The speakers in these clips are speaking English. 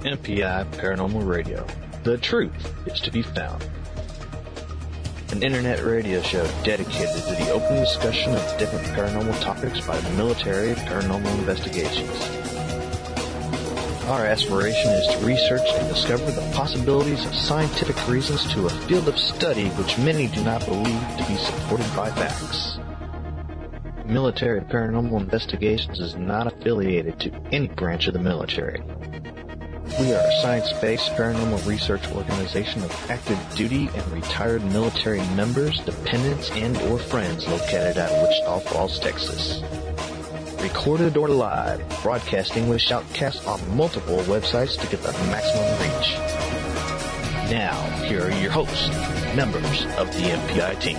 MPI Paranormal Radio. The truth is to be found. An internet radio show dedicated to the open discussion of different paranormal topics by the military paranormal investigations. Our aspiration is to research and discover the possibilities of scientific reasons to a field of study which many do not believe to be supported by facts. Military Paranormal Investigations is not affiliated to any branch of the military. We are a science-based paranormal research organization of active duty and retired military members, dependents, and or friends located at Wichita Falls, Texas. Recorded or live, broadcasting with shoutcasts on multiple websites to get the maximum reach. Now, here are your hosts, members of the MPI team.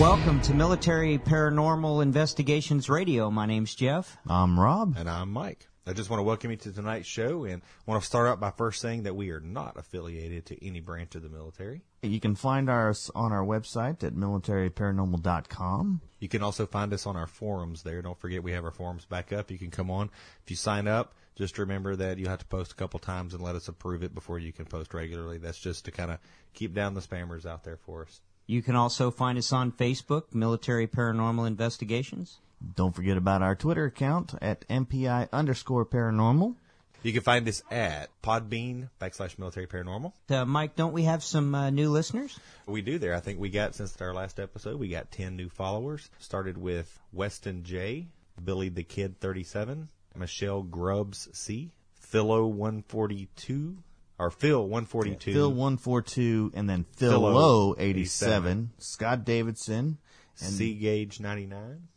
Welcome to Military Paranormal Investigations Radio. My name's Jeff. I'm Rob. And I'm Mike. I just want to welcome you to tonight's show and want to start out by first saying that we are not affiliated to any branch of the military. You can find us on our website at militaryparanormal.com. You can also find us on our forums there. Don't forget we have our forums back up. You can come on. If you sign up, just remember that you have to post a couple times and let us approve it before you can post regularly. That's just to kind of keep down the spammers out there for us. You can also find us on Facebook, Military Paranormal Investigations. Don't forget about our Twitter account at MPI underscore paranormal. You can find us at Podbean backslash military paranormal. Uh, Mike, don't we have some uh, new listeners? We do there. I think we got, since our last episode, we got 10 new followers. Started with Weston J, Billy the Kid 37, Michelle Grubbs C, Philo 142, or Phil 142. Phil 142, and then Phil Philo 87, 87. Scott Davidson, and C Gauge 99.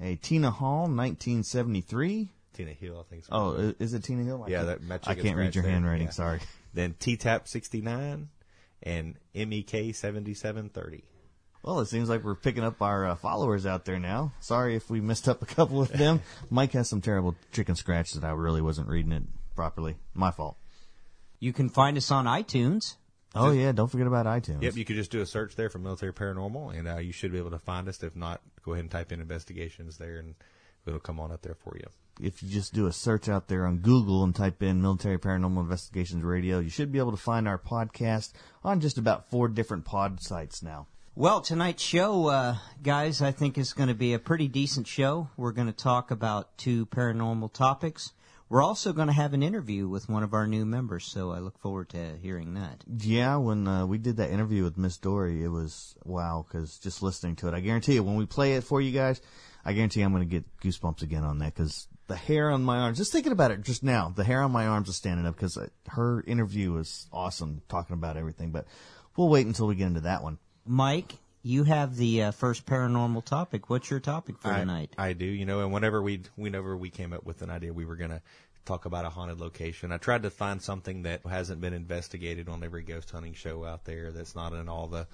A Tina Hall 1973. Tina Hill, I think. is Oh, what it i- is it Tina Hill? I Yeah, can't- that- that I can't read your there. handwriting. Yeah. Sorry. Then T Tap 69 and E MEK 7730. Well, it seems like we're picking up our uh, followers out there now. Sorry if we messed up a couple of them. Mike has some terrible chicken scratch that I really wasn't reading it properly. My fault. You can find us on iTunes. Oh yeah, don't forget about iTunes. Yep, you could just do a search there for military paranormal, and uh, you should be able to find us. If not, go ahead and type in investigations there, and it'll come on up there for you. if you just do a search out there on Google and type in Military Paranormal Investigations Radio, you should be able to find our podcast on just about four different pod sites now. Well, tonight's show, uh, guys, I think is going to be a pretty decent show. We're going to talk about two paranormal topics. We're also going to have an interview with one of our new members, so I look forward to hearing that. Yeah, when uh, we did that interview with Miss Dory, it was wow because just listening to it, I guarantee you, when we play it for you guys, I guarantee I'm going to get goosebumps again on that because the hair on my arms, just thinking about it just now, the hair on my arms is standing up because her interview was awesome, talking about everything. But we'll wait until we get into that one. Mike, you have the uh, first paranormal topic. What's your topic for I, tonight? I do, you know, and whenever we whenever we came up with an idea, we were going to talk about a haunted location. I tried to find something that hasn't been investigated on every ghost hunting show out there. That's not in all the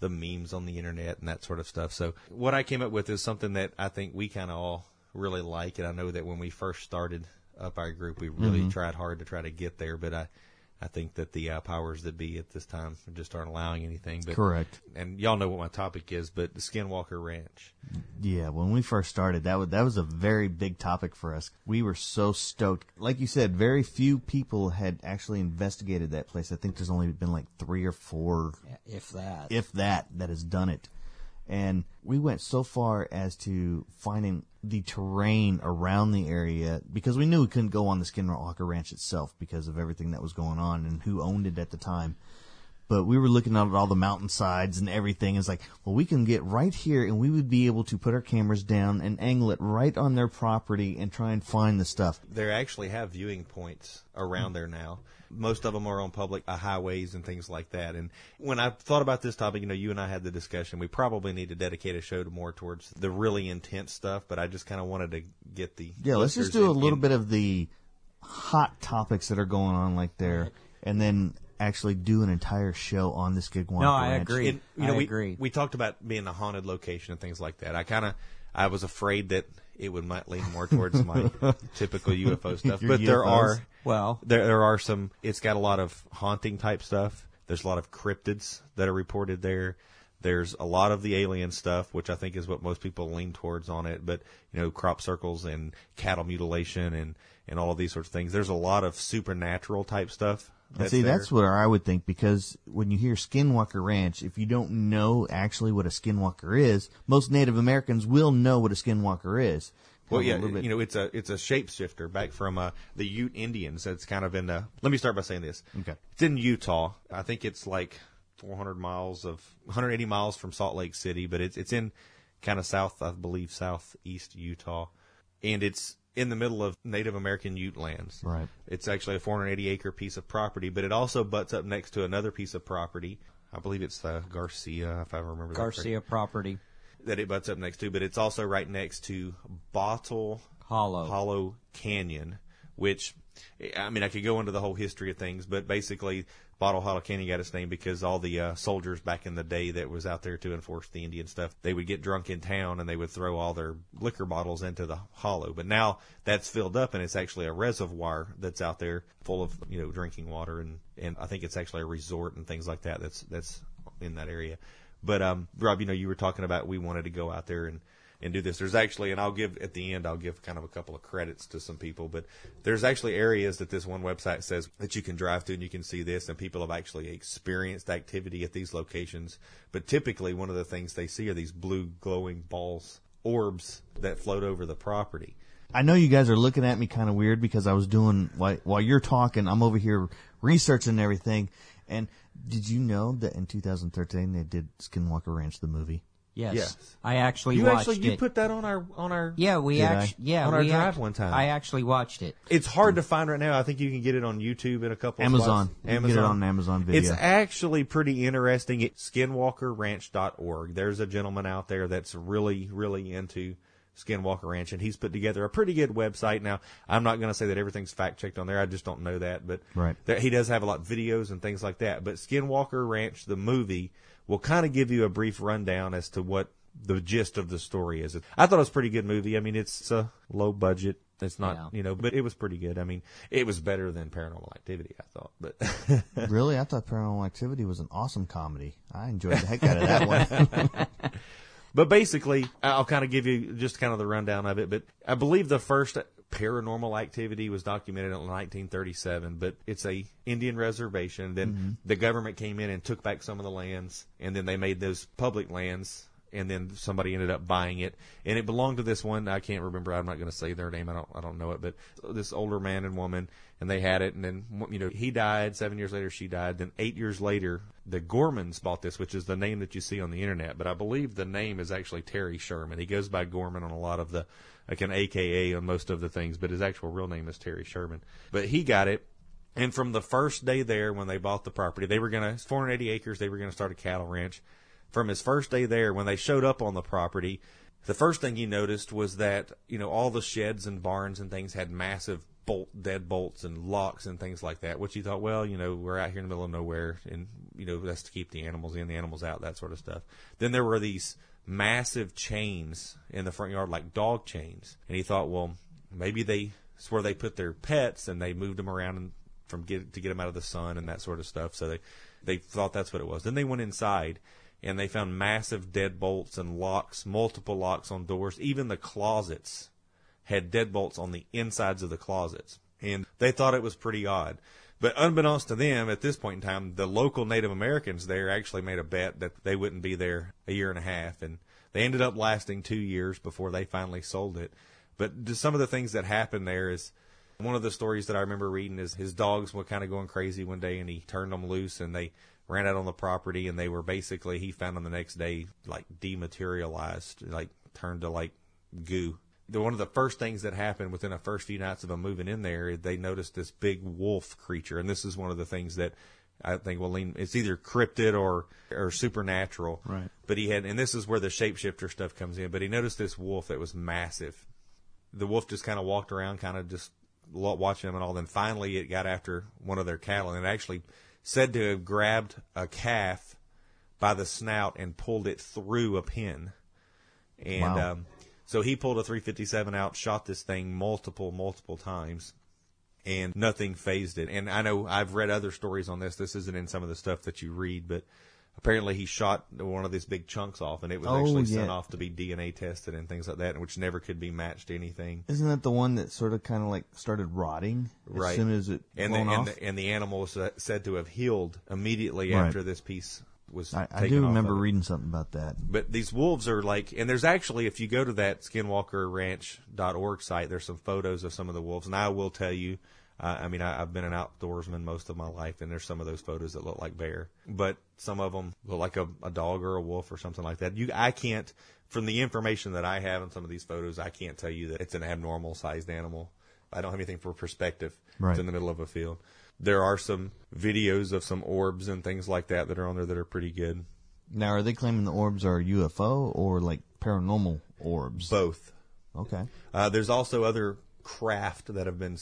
the memes on the internet and that sort of stuff. So what I came up with is something that I think we kind of all really like, and I know that when we first started up our group, we really mm-hmm. tried hard to try to get there, but I. I think that the uh, powers that be at this time just aren't allowing anything. But Correct. And y'all know what my topic is, but the Skinwalker Ranch. Yeah, when we first started, that was that was a very big topic for us. We were so stoked. Like you said, very few people had actually investigated that place. I think there's only been like three or four, If that. if that, that has done it. And we went so far as to finding the terrain around the area because we knew we couldn't go on the Skinwalker Ranch itself because of everything that was going on and who owned it at the time but we were looking at all the mountainsides and everything. It's like, well, we can get right here and we would be able to put our cameras down and angle it right on their property and try and find the stuff. They actually have viewing points around there now. Most of them are on public uh, highways and things like that. And when I thought about this topic, you know, you and I had the discussion. We probably need to dedicate a show to more towards the really intense stuff. But I just kind of wanted to get the Yeah, let's just do a little in- bit of the hot topics that are going on like there and then actually do an entire show on this gig one. No, I agree. And, you know, I we, agree. We talked about being a haunted location and things like that. I kind of, I was afraid that it would might lean more towards my typical UFO stuff. Your But there are, Well, there there are some. It's got a lot of haunting type stuff. There's a lot of cryptids that are reported there. There's a lot of the alien stuff, which I think is what most people lean towards on it. But you know, crop circles and cattle mutilation and and all of these sorts of things. There's a lot of supernatural type stuff. And see, that's what I would think because when you hear Skinwalker Ranch, if you don't know actually what a Skinwalker is, most Native Americans will know what a Skinwalker is. Well, yeah, you know, it's a it's a shapeshifter back from uh, the Ute Indians. That's kind of in the. Let me start by saying this. Okay. It's in Utah. I think it's like 400 miles of 180 miles from Salt Lake City, but it's it's in kind of south, I believe, southeast Utah, and it's in the middle of Native American Ute lands. Right. It's actually a 480 acre piece of property, but it also butts up next to another piece of property. I believe it's uh, Garcia, if I remember that Garcia property. that it butts up next to, but it's also right next to Bottle Hollow. Hollow Canyon, which I mean I could go into the whole history of things, but basically Bottle Hollow Canyon got its name because all the uh, soldiers back in the day that was out there to enforce the Indian stuff, they would get drunk in town and they would throw all their liquor bottles into the hollow. But now that's filled up and it's actually a reservoir that's out there full of you know drinking water and and I think it's actually a resort and things like that. That's that's in that area. But um, Rob, you know, you were talking about we wanted to go out there and and do this. There's actually, and I'll give at the end, I'll give kind of a couple of credits to some people, but there's actually areas that this one website says that you can drive to and you can see this, and people have actually experienced activity at these locations. But typically, one of the things they see are these blue glowing balls, orbs that float over the property. I know you guys are looking at me kind of weird because I was doing while, while you're talking, I'm over here researching everything. And did you know that in 2013 they did Skinwalker Ranch the movie? Yes. Yes. I actually You watched actually you it. put that on our on our yeah, we Did I? actually yeah On our we drive act- one time. I actually watched it. It's hard to find right now. I think you can get it on YouTube in a couple of Amazon. spots. You can get it on Amazon Video. It's actually pretty interesting. It's skinwalkerranch.org. There's a gentleman out there that's really, really into Skinwalker Ranch, and he's put together a pretty good website. Now, I'm not going to say that everything's fact checked on there. I just don't know that, but Right. there, he does have a lot of videos and things like that. But Skinwalker Ranch, the movie, will kind of give you a brief rundown as to what the gist of the story is. I thought it was a pretty good movie. I mean, it's a low budget. It's not, Yeah. you know, but it was pretty good. I mean, it was better than Paranormal Activity, I thought. But really? I thought Paranormal Activity was an awesome comedy. I enjoyed the heck out of that one. But basically, I'll kind of give you just kind of the rundown of it. But I believe the first paranormal activity was documented in 1937, but it's a Indian reservation. Then mm-hmm. the government came in and took back some of the lands, and then they made those public lands. And then somebody ended up buying it, and it belonged to this one. I can't remember. I'm not going to say their name. I don't. I don't know it. But this older man and woman, and they had it. And then you know he died. Seven years later, she died. Then eight years later, the Gormans bought this, which is the name that you see on the internet. But I believe the name is actually Terry Sherman. He goes by Gorman on a lot of the, like an AKA on most of the things, but his actual real name is Terry Sherman. But he got it. And from the first day there, when they bought the property, they were going to, 480 acres, they were going to start a cattle ranch. From his first day there, when they showed up on the property, the first thing he noticed was that, you know, all the sheds and barns and things had massive bolt, dead bolts and locks and things like that, which he thought, well, you know, we're out here in the middle of nowhere and, you know, that's to keep the animals in, the animals out, that sort of stuff. Then there were these massive chains in the front yard, like dog chains. And he thought, well, maybe they, it's where they put their pets and they moved them around and from get, to get them out of the sun and that sort of stuff. So they, they thought that's what it was. Then they went inside and they found massive deadbolts and locks, multiple locks on doors. Even the closets had deadbolts on the insides of the closets. And they thought it was pretty odd. But unbeknownst to them, at this point in time, the local Native Americans there actually made a bet that they wouldn't be there a year and a half. And they ended up lasting two years before they finally sold it. But some of the things that happened there is one of the stories that I remember reading is his dogs were kind of going crazy one day and he turned them loose and they ran out on the property and they were basically, he found them the next day like dematerialized, like turned to like goo the one of the first things that happened within the first few nights of them moving in there, they noticed this big wolf creature, and this is one of the things that I think we'll lean. It's either cryptid or or supernatural. Right. But he had, and this is where the shapeshifter stuff comes in. But he noticed this wolf that was massive. The wolf just kind of walked around, kind of just watching them and all. Then finally, it got after one of their cattle, and it actually said to have grabbed a calf by the snout and pulled it through a pen. And Wow. um, so he pulled a 357 out, shot this thing multiple, multiple times, and nothing phased it. And I know I've read other stories on this. This isn't in some of the stuff that you read, but apparently he shot one of these big chunks off, and it was Oh, actually yeah. sent off to be DNA tested and things like that, which never could be matched to anything. Isn't that the one that sort of kind of like started rotting Right. as soon as it And the, and, the, and the animal was uh, said to have healed immediately Right. after this piece was. I, I do remember reading something about that. But these wolves are like, and there's actually, if you go to that skinwalkerranch.org site, there's some photos of some of the wolves. And I will tell you, uh, I mean, I, I've been an outdoorsman most of my life, and there's some of those photos that look like bear, but some of them look like a, a dog or a wolf or something like that. You, I can't, from the information that I have in some of these photos, I can't tell you that it's an abnormal sized animal. I don't have anything for perspective. Right. It's in the middle of a field. There are some videos of some orbs and things like that that are on there that are pretty good. Now, are they claiming the orbs are UFO or like paranormal orbs? Both. Okay. Uh, there's also other craft that have been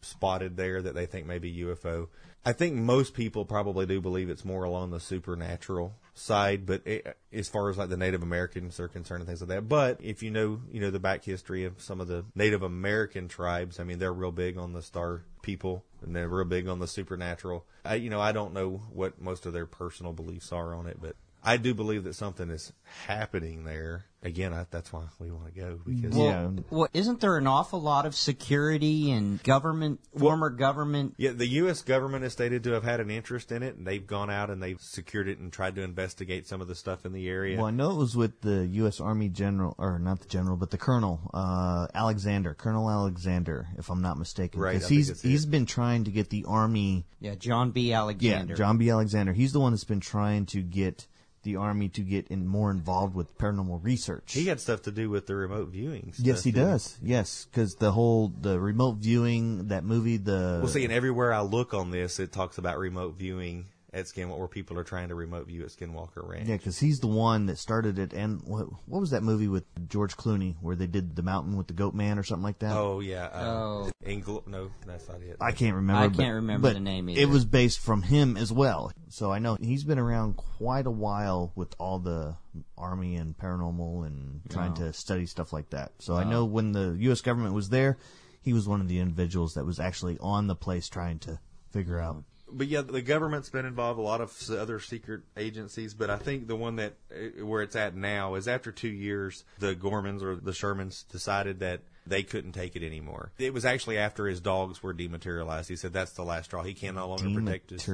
spotted there that they think may be UFO. I think most people probably do believe it's more along the supernatural side, but it, as far as like the Native Americans are concerned and things like that. But if you know, you know the back history of some of the Native American tribes, I mean, they're real big on the star people and they're real big on the supernatural. I, you know, I don't know what most of their personal beliefs are on it, but I do believe that something is happening there. Again, I, that's why we want to go because Well, Yeah. well, isn't there an awful lot of security and government, former government? Yeah, the U.S. government is stated to have had an interest in it, and they've gone out and they've secured it and tried to investigate some of the stuff in the area. Well, I know it was with the U.S. Army General, or not the General, but the Colonel uh, Alexander, Colonel Alexander, if I'm not mistaken. Right, I 'Cause think he's it. he's been trying to get the Army. Yeah, John B. Alexander. Yeah, John B. Alexander. He's the one that's been trying to get the Army to get in more involved with paranormal research. He had stuff to do with the remote viewing. Stuff, yes, he does. Yes, because the whole the remote viewing that movie, the Well, see, and everywhere I look on this, it talks about remote viewing at Skinwalker, where people are trying to remote view at Skinwalker Ranch. Yeah, because he's the one that started it. And what, what was that movie with George Clooney where they did the mountain with the goat man or something like that? Oh yeah. Uh, Oh. Ingl- no, that's not it. I can't remember. I but- can't remember but the name It was based from him as well. So I know he's been around quite a while with all the army and paranormal and trying Oh. to study stuff like that. So I know when the U.S. government was there, he was one of the individuals that was actually on the place trying to figure out. But yeah, the government's been involved. A lot of other secret agencies, but I think the one that uh, where it's at now is after two years, the Gormans or the Shermans decided that they couldn't take it anymore. It was actually after his dogs were dematerialized. He said that's the last straw. He can no longer protect his.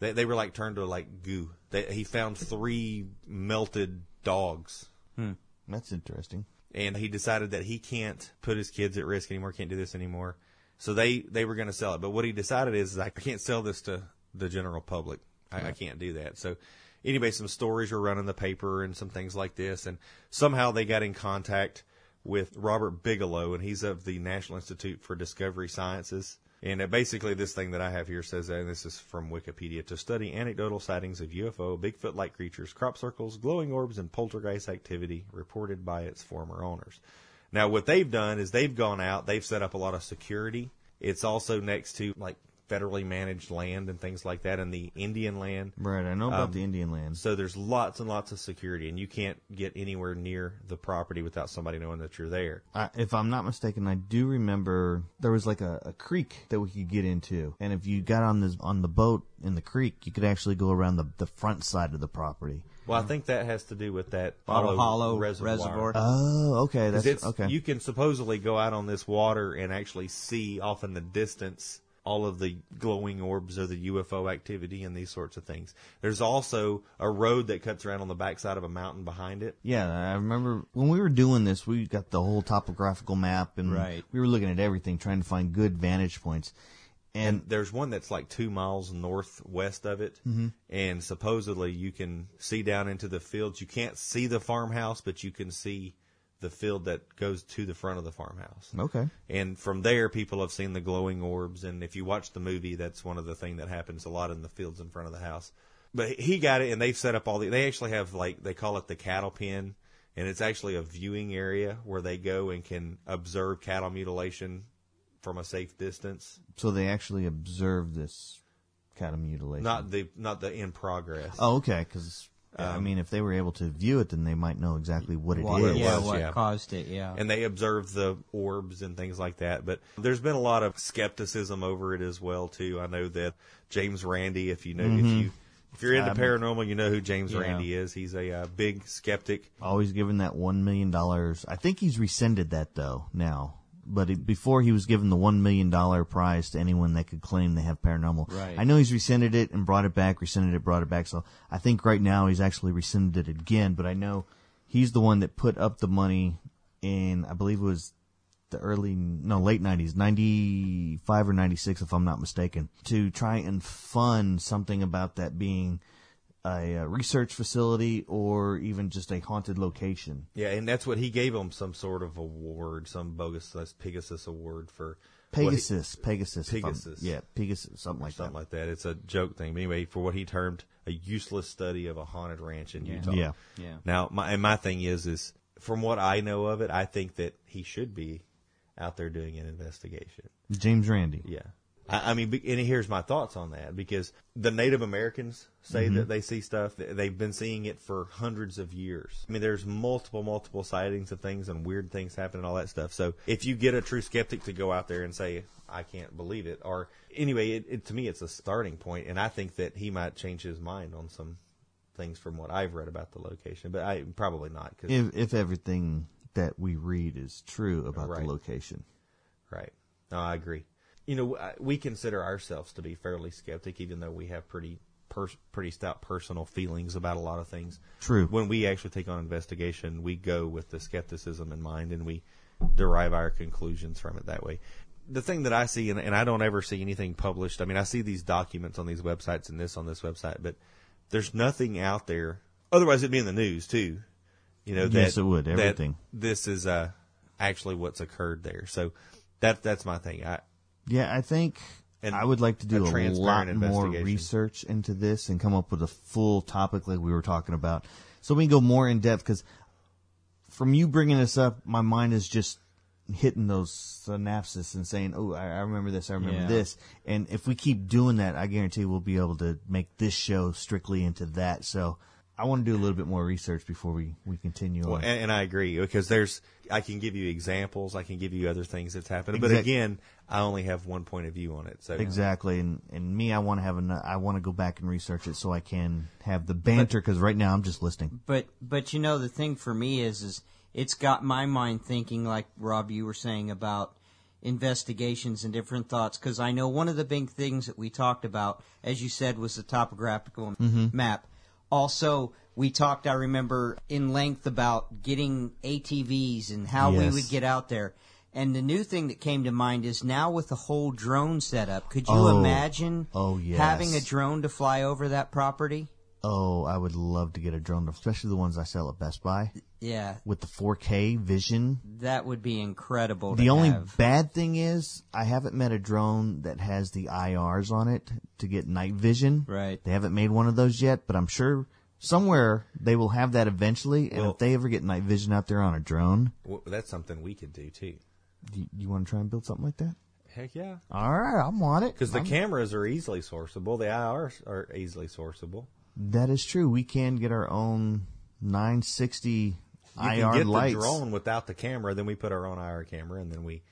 They, they were like turned to like goo. They, he found three melted dogs. Hmm. That's interesting. and he decided that he can't put his kids at risk anymore, can't do this anymore. So they they were going to sell it, but what he decided is, is I can't sell this to the general public. I, I can't do that. So anyway, some stories were run in the paper and some things like this, and somehow they got in contact with Robert Bigelow, and he's of the National Institute for Discovery Sciences. And basically, this thing that I have here says, and this is from Wikipedia, to study anecdotal sightings of UFO, Bigfoot-like creatures, crop circles, glowing orbs, and poltergeist activity reported by its former owners. Now, what they've done is they've gone out, they've set up a lot of security. It's also next to like federally managed land and things like that, and the Indian land. Right, I know about Um, the Indian land. So there's lots and lots of security, and you can't get anywhere near the property without somebody knowing that you're there. I, if I'm not mistaken, I do remember there was like a, a creek that we could get into, and if you got on this on the boat in the creek, you could actually go around the the front side of the property. Well, I think that has to do with that Bottle Hollow reservoir. Reservoir. Oh, okay, 'Cause that's it's, okay. You can supposedly go out on this water and actually see off in the distance all of the glowing orbs or the UFO activity and these sorts of things. There's also a road that cuts around on the backside of a mountain behind it. yeah, I remember when we were doing this, we got the whole topographical map, and Right. we were looking at everything, trying to find good vantage points. And There's one that's like two miles northwest of it, Mm-hmm. and supposedly you can see down into the fields. You can't see the farmhouse, but you can see the field that goes to the front of the farmhouse. okay, And from there, people have seen the glowing orbs. And if you watch the movie, that's one of the things that happens a lot in the fields in front of the house. But he got it, and they've set up all the. They actually have like they call it the cattle pen, and it's actually a viewing area where they go and can observe cattle mutilation from a safe distance. so they actually observed this kind of mutilation. Not the not the in progress. oh, okay, because I mean, if they were able to view it, then they might know exactly what it is. What, yeah, what yeah. caused it? Yeah. and they observe the orbs and things like that. But there's been a lot of skepticism over it as well too. I know that James Randi, if you know, if you If you're into Um, paranormal, you know who James Yeah. Randi is. He's a uh, big skeptic. Always given that one million dollars. I think he's rescinded that though now. But it, before he was given the one million dollar prize to anyone that could claim they have paranormal. Right. I know he's rescinded it and brought it back, rescinded it, brought it back. So I think right now he's actually rescinded it again. But I know he's the one that put up the money in, I believe it was the early, no, late nineties, ninety five or ninety six, if I'm not mistaken, to try and fund something about that being a, uh research facility or even just a haunted location. Yeah, and that's what he gave him some sort of award, some bogus uh, Pegasus award for what he- Pegasus, Pegasus, Pegasus. yeah, Pegasus, something like something that. like that. It's a joke thing. But anyway, for what he termed a useless study of a haunted ranch in Utah. Yeah. Yeah. Now, my and my thing is, is from what I know of it, I think that he should be out there doing an investigation. James Randi. Yeah. I, I mean, and here's my thoughts on that because the Native Americans say mm-hmm. that they see stuff. They've been seeing it for hundreds of years. I mean, there's multiple, multiple sightings of things and weird things happen and all that stuff. So if you get a true skeptic to go out there and say, I can't believe it, or anyway, it, it, to me, it's a starting point, and I think that he might change his mind on some things from what I've read about the location, but I probably not. Cause, If, if everything that we read is true about Right. the location. Right. No, I agree. You know, we consider ourselves to be fairly skeptic, even though we have pretty pers- pretty stout personal feelings about a lot of things. True. When we actually take on investigation, we go with the skepticism in mind, and we derive our conclusions from it that way. The thing that I see, and, and I don't ever see anything published. I mean, I see these documents on these websites and this on this website, but there's nothing out there. Otherwise, it'd be in the news too. You know, Yes, it would, everything. this is uh, actually what's occurred there. So that that's my thing. I, Yeah, I think And I would like to do a a, lot more research into this and come up with a full topic like we were talking about, so we can go more in depth. Because from you bringing this up, my mind is just hitting those synapses and saying, "Oh, I, I remember this. I remember Yeah. this." And if we keep doing that, I guarantee we'll be able to make this show strictly into that. So. I want to do a little bit more research before we, we continue Well, on. and, and I agree because there's I can give you examples, I can give you other things that's happened, but again, I only have one point of view on it. So Exactly, and and me, I want to have an, I want to go back and research it so I can have the banter because right now I'm just listening. But but you know the thing for me is is it's got my mind thinking like Rob you were saying about investigations and different thoughts because I know one of the big things that we talked about as you said was the topographical mm-hmm. map. Also, we talked I remember in length about getting ATVs and how we would get out there. And the new thing that came to mind is now with the whole drone setup, could you Oh. imagine Oh, yes. having a drone to fly over that property? Oh, I would love to get a drone, especially the ones I sell at Best Buy Yeah, with the 4K vision. That would be incredible. The to only have. bad thing is I haven't met a drone that has the IRs on it to get night vision. Right. They haven't made one of those yet, but I'm sure somewhere they will have that eventually. And Well- if they ever get night vision out there on a drone, w- that's something we could do too. do you, you want to try and build something like that? Heck yeah, All right, I'm on it. because the I'm- cameras are easily sourceable, the IRs are easily sourceable. That is true. We can get our own 960 You IR can get lights. the drone without the camera, then we put our own IR camera, and then we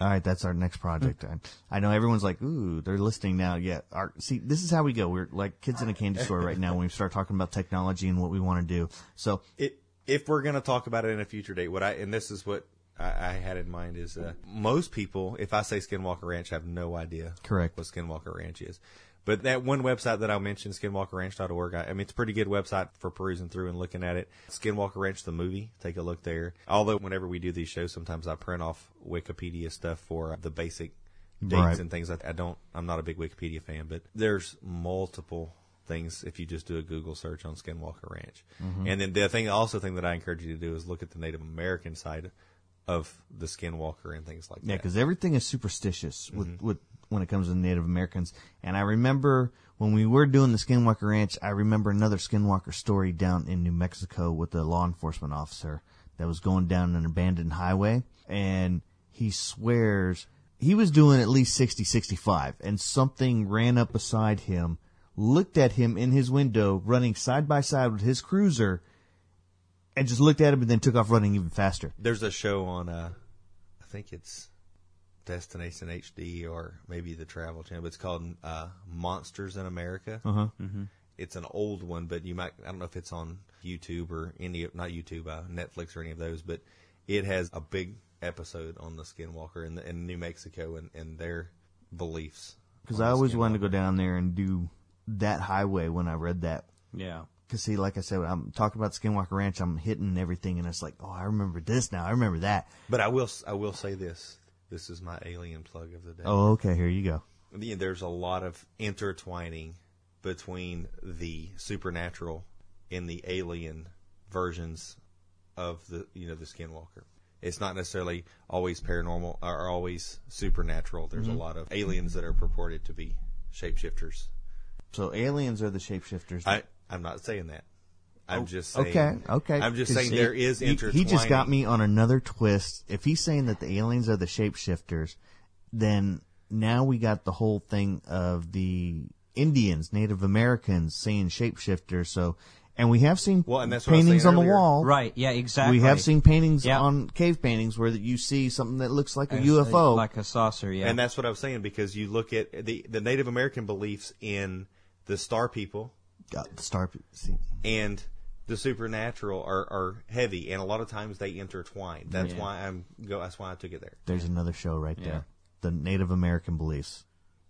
All right, that's our next project. I, I know everyone's like, "Ooh, they're listening now." Yeah, our, see, this is how we go. We're like kids in a candy store right now when we start talking about technology and what we want to do. So, it, if we're going to talk about it in a future date, what I and this is what I, I had in mind is uh, most people, if I say Skinwalker Ranch, have no idea Correct. what Skinwalker Ranch is. But that one website that I mentioned, skinwalkerranch.org, I, I mean, it's a pretty good website for perusing through and looking at it. Skinwalker Ranch, the movie, take a look there. Although, whenever we do these shows, sometimes I print off Wikipedia stuff for the basic dates Right. and things. I, I don't, I'm not a big Wikipedia fan, but there's multiple things if you just do a Google search on Skinwalker Ranch. And then the thing, also thing that I encourage you to do is look at the Native American side of the Skinwalker and things like yeah, that. because everything is superstitious with, Mm-hmm. with when it comes to Native Americans. And I remember when we were doing the Skinwalker Ranch, I remember another Skinwalker story down in New Mexico with a law enforcement officer that was going down an abandoned highway, and he swears he was doing at least 60, 65, and something ran up beside him, looked at him in his window, running side by side with his cruiser, and just looked at him and then took off running even faster. There's a show on, uh, I think it's Destination HD or maybe the Travel Channel. But it's called uh, Monsters in America. Uh huh. it's an old one, but you might I don't know if it's on YouTube or any not YouTube, uh, Netflix or any of those, but it has a big episode on the Skinwalker in, the, in New Mexico and, and their beliefs. Because I always wanted to go down there and do that highway when I read that. Yeah. Because see, like I said, I'm talking about Skinwalker Ranch. I'm hitting everything, and it's like, oh, I remember this now. I remember that. But I will I will say this. This is my alien plug of the day. Oh, okay. Here you go. Yeah, there's a lot of intertwining between the supernatural and the alien versions of the you know the skinwalker it's not necessarily always paranormal or always supernatural there's a mm-hmm. lot of aliens that are purported to be shapeshifters So aliens are the shapeshifters. i i'm not saying that i'm oh, just saying okay, okay. i'm just 'Cause saying see, there is he, intertwining he just got me on another twist. If he's saying that the aliens are the shapeshifters, then now we got the whole thing of the Indians, Native Americans saying shapeshifters. So, and we have seen Well, and that's what I was paintings on the earlier. wall. Right. Yeah. Exactly. We have seen paintings Yeah. on cave paintings where you see something that looks like a As- UFO. like a saucer. Yeah. and that's what i was saying because you look at the the native american beliefs in the star people God, the star. See, and the supernatural are, are heavy, and a lot of times they intertwine. That's Yeah. why I'm go. That's why I took it there. there's another show right Yeah. there. The Native American beliefs,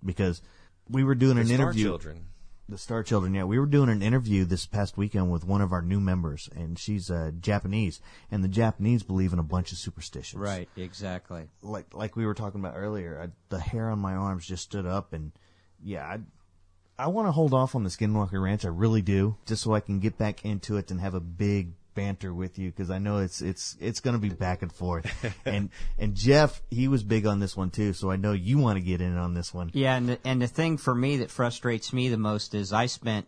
because we were doing an The Star interview. Children. The Star Children, yeah. We were doing an interview this past weekend with one of our new members, and she's uh, Japanese, and the Japanese believe in a bunch of superstitions. right. Exactly. Like like we were talking about earlier, I, the hair on my arms just stood up, and yeah, I, I want to hold off on the Skinwalker Ranch. I really do, just so I can get back into it and have a big banter with you because I know it's it's it's going to be back and forth. and and Jeff, he was big on this one too, so I know you want to get in on this one. Yeah, and the, and the thing for me that frustrates me the most is I spent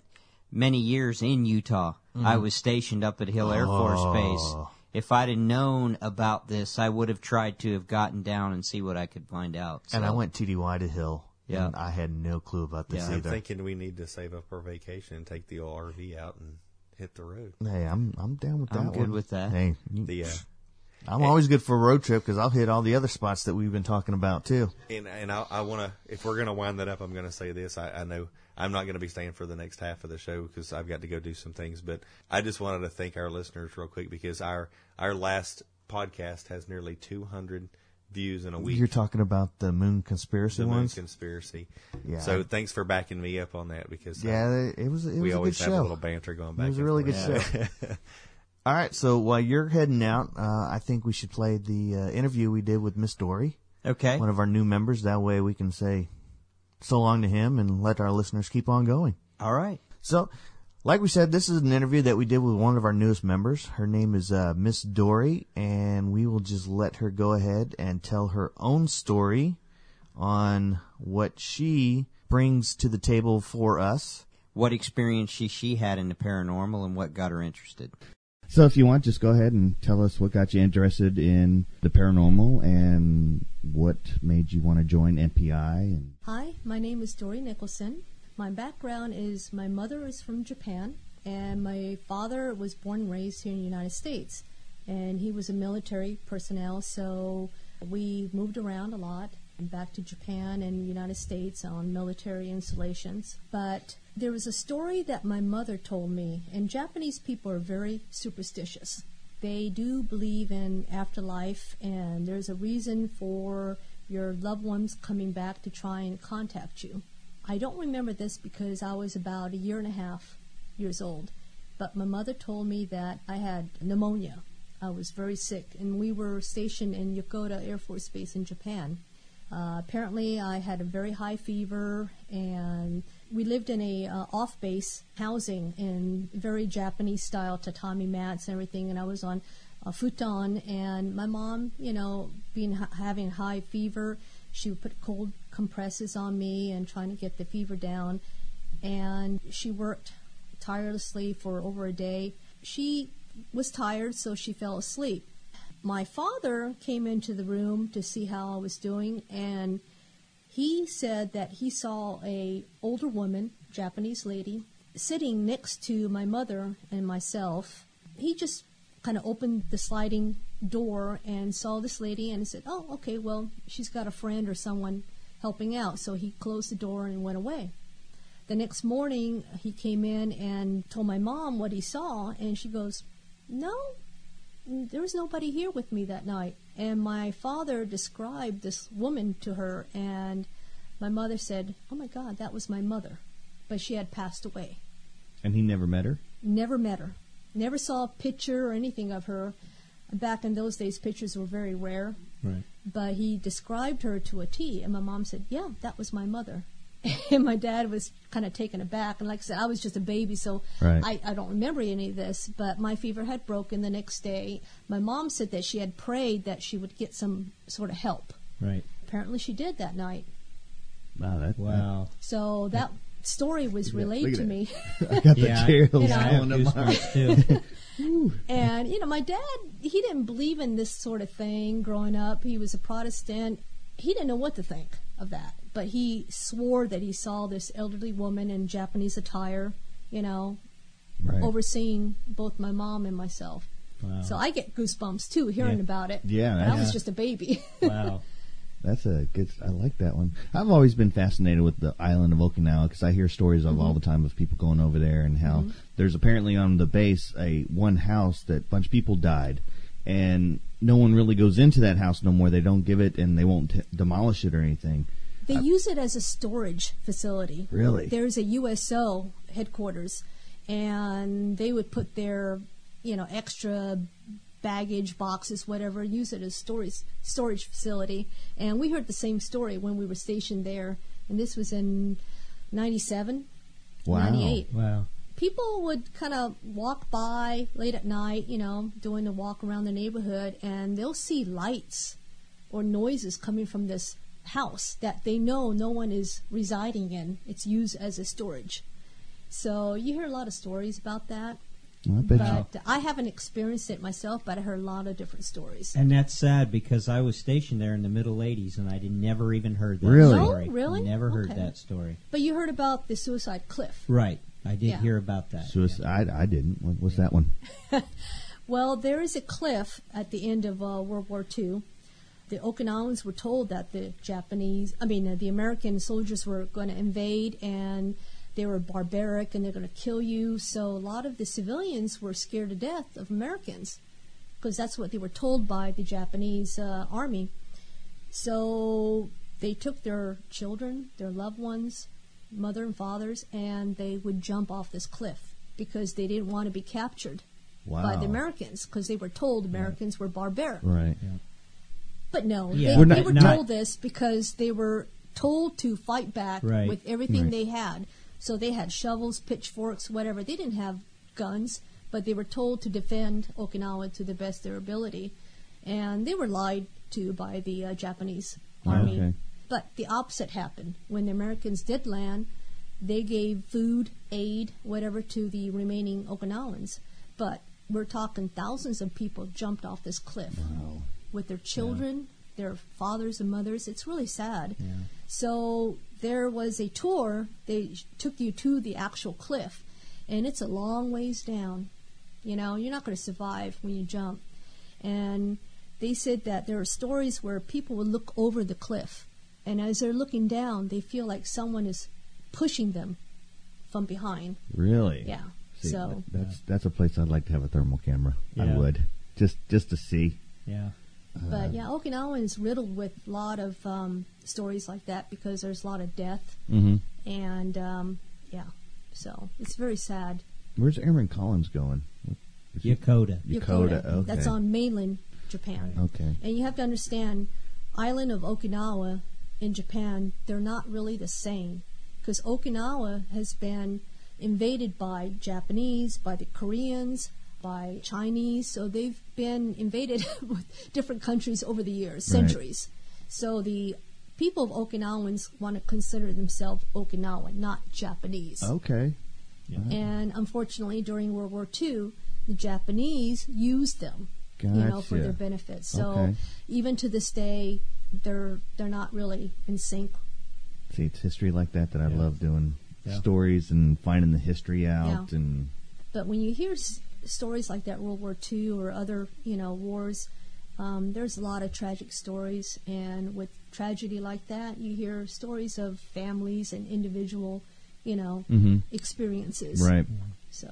many years in Utah. I mm-hmm. was stationed up at Hill Air Force oh. Base. Oh. If I'd have known about this, I would have tried to have gotten down and see what I could find out. And I went TDY to Hill. Yeah. And I had no clue about this Yeah. I'm thinking we need to save up our vacation and take the old RV out and hit the road. hey, I'm I'm down with that. I'm good one. with that. Hey, The uh, I'm always good for a road trip because I'll hit all the other spots that we've been talking about too. and and I, I want to. If we're gonna wind that up, I'm gonna say this. I, I know I'm not gonna be staying for the next half of the show because I've got to go do some things. But I just wanted to thank our listeners real quick because our our last podcast has nearly 200 views in a week. You're talking about the moon conspiracy the moon ones. conspiracy. Yeah. So thanks for backing me up on that because uh, yeah, it it was it was we a always good have show. a little banter going back. it was a really good forth. show. All right, so while you're heading out, uh, I think we should play the uh, interview we did with Miss Dory, Okay. one of our new members. That way, we can say so long to him and let our listeners keep on going. All right. So, like we said, this is an interview that we did with one of our newest members. Her name is uh, Miss Dory, and we will just let her go ahead and tell her own story on what she brings to the table for us. What experience she she had in the paranormal and what got her interested? So if you want, just go ahead and tell us what got you interested in the paranormal and what made you want to join MPI and Hi, my name is Dory Nicholson. My background is my mother is from Japan, and my father was born and raised here in the United States. And he was a military personnel, so we moved around a lot back to Japan and United States on military installations. But there was a story that my mother told me, and Japanese people are very superstitious. They do believe in afterlife, and there's a reason for your loved ones coming back to try and contact you. I don't remember this because I was about a year and a half years old, but my mother told me that I had pneumonia. I was very sick, and we were stationed in Yokota Air Force Base in Japan. Uh, apparently, I had a very high fever, and we lived in a uh, off-base housing in very Japanese-style tatami mats and everything. And I was on a futon, and my mom, you know, being having high fever, she would put cold compresses on me and trying to get the fever down. And she worked tirelessly for over a day. She was tired, so she fell asleep. My father came into the room to see how I was doing, and he said that he saw a older woman, Japanese lady, sitting next to my mother and myself. He just kind of opened the sliding door and saw this lady and said, "Oh, okay, well, she's got a friend or someone helping out." So he closed the door and went away. the next morning, he came in and told my mom what he saw, and she goes, "No, there was nobody here with me that night." And my father described this woman to her, and my mother said, "Oh my God, that was my mother," but she had passed away. And he never met her? Never met her. Never saw a picture or anything of her. Back in those days, pictures were very rare. Right. But he described her to a T, and my mom said, "Yeah, that was my mother." and my dad was kind of taken aback. And like I said, I was just a baby, so Right. I, I don't remember any of this. But my fever had broken the next day. My mom said that she had prayed that she would get some sort of help. Right. Apparently, she did that night. Wow, that, Wow. So that story was Look relayed look to me. I got the Yeah, I- chills You know. Going up my goosebumps too. And you know, my dad, he didn't believe in this sort of thing growing up. He was a Protestant. He didn't know what to think of that. But he swore that he saw this elderly woman in Japanese attire, you know, Right. overseeing both my mom and myself. Wow. So I get goosebumps too hearing Yeah. about it. Yeah, But I was just a baby. wow. That's a good. I like that one. I've always been fascinated with the island of Okinawa because I hear stories of all mm-hmm. the time of people going over there and how mm-hmm. there's apparently on the base a one house that a bunch of people died, and no one really goes into that house no more. They don't give it and they won't t- demolish it or anything. They use it as a storage facility. Really? There's a USO headquarters, and they would put their, you know, extra baggage boxes, whatever, use it as storage storage facility. And we heard the same story when we were stationed there, and this was in '97, Wow. '98 Wow. people would kind of walk by late at night, you know, doing a walk around the neighborhood, and they'll see lights or noises coming from this house that they know no one is residing in. It's used as a storage. So you hear a lot of stories about that. I bet But I haven't experienced it myself, but I heard a lot of different stories. And that's sad because I was stationed there in the middle 80s and I did never even heard that Really? story. Oh, really? Never heard Okay. that story. But you heard about the suicide cliff. Right. I did Yeah. hear about that. Suicide. I, I didn't. What, what's that one? Well, there is a cliff at the end of uh, World War II. The Okinawans were told that the Japanese, I mean, uh, the American soldiers were going to invade and they were barbaric and they're going to kill you. So a lot of the civilians were scared to death of Americans because that's what they were told by the Japanese uh, army. So they took their children, their loved ones, mother and fathers, and they would jump off this cliff because they didn't want to be captured Wow. by the Americans because they were told Americans were barbaric. Right. But no, Yeah. they, We're they were not- told this because they were told to fight back Right. with everything Right. they had. So they had shovels, pitchforks, whatever. They didn't have guns, but they were told to defend Okinawa to the best of their ability. And they were lied to by the uh, Japanese army. Okay. But the opposite happened. When the Americans did land, they gave food, aid, whatever to the remaining Okinawans. But we're talking thousands of people jumped off this cliff Wow. with their children, their fathers and mothers. It's really sad. Yeah. So there was a tour. They took you to the actual cliff, and it's a long ways down. You know, you're not going to survive when you jump. And they said that there are stories where people would look over the cliff, and as they're looking down, they feel like someone is pushing them from behind. Really? Yeah. See, so that's that's a place I'd like to have a thermal camera. I would just just to see. Yeah. But yeah, Okinawa is riddled with a lot of um, stories like that because there's a lot of death, Mm-hmm. and um, yeah, so it's very sad. Where's Aaron Collins going? Is he- Yokota. Yokota. Okay. That's on mainland Japan. Okay. And you have to understand, island of Okinawa in Japan, they're not really the same because Okinawa has been invaded by Japanese, by the Koreans, by Chinese, so they've been invaded with different countries over the years, Right. centuries. So the people of Okinawans want to consider themselves Okinawan, not Japanese. Okay. And unfortunately, during World War II, the Japanese used them, you know, for their benefit. So Okay. even to this day, they're they're not really in sync. See, it's history like that that I Yeah. love doing Yeah. stories and finding the history out Yeah. and But when you hear s- stories like that, World War II or other, you know, wars, um, there's a lot of tragic stories. And with tragedy like that, you hear stories of families and individual you know, Mhm. experiences. Right. So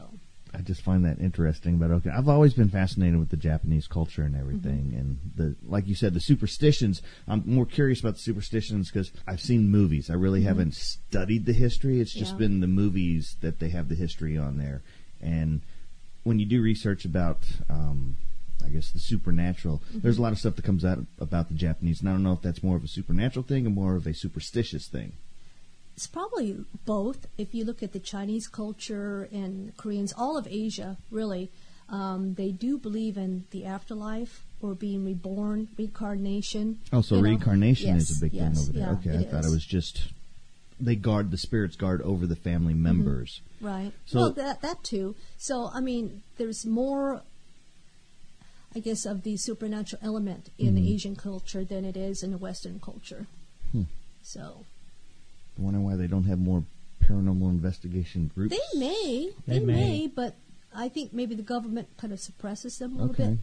I just find that interesting. But okay, I've always been fascinated with the Japanese culture and everything, and the like you said, the superstitions. I'm more curious about the superstitions because I've seen movies. I really haven't studied the history. It's just Yeah. been the movies that they have the history on there, and when you do research about. Um, I guess the supernatural. There's a lot of stuff that comes out about the Japanese, and I don't know if that's more of a supernatural thing or more of a superstitious thing. it's probably both. If you look at the Chinese culture and Koreans, all of Asia, really, um, they do believe in the afterlife or being reborn, reincarnation. Oh, so know? reincarnation Yes, is a big yes, thing over there. yeah, okay, I it thought it was just they guard the spirits guard over the family members. Right. So- well, that that too. So I mean, there's more, I guess, of the supernatural element in the Asian culture than it is in the Western culture. Hmm. So I wonder why they don't have more paranormal investigation groups. they may, They they, may. may. but I think maybe the government kind of suppresses them a little okay. bit.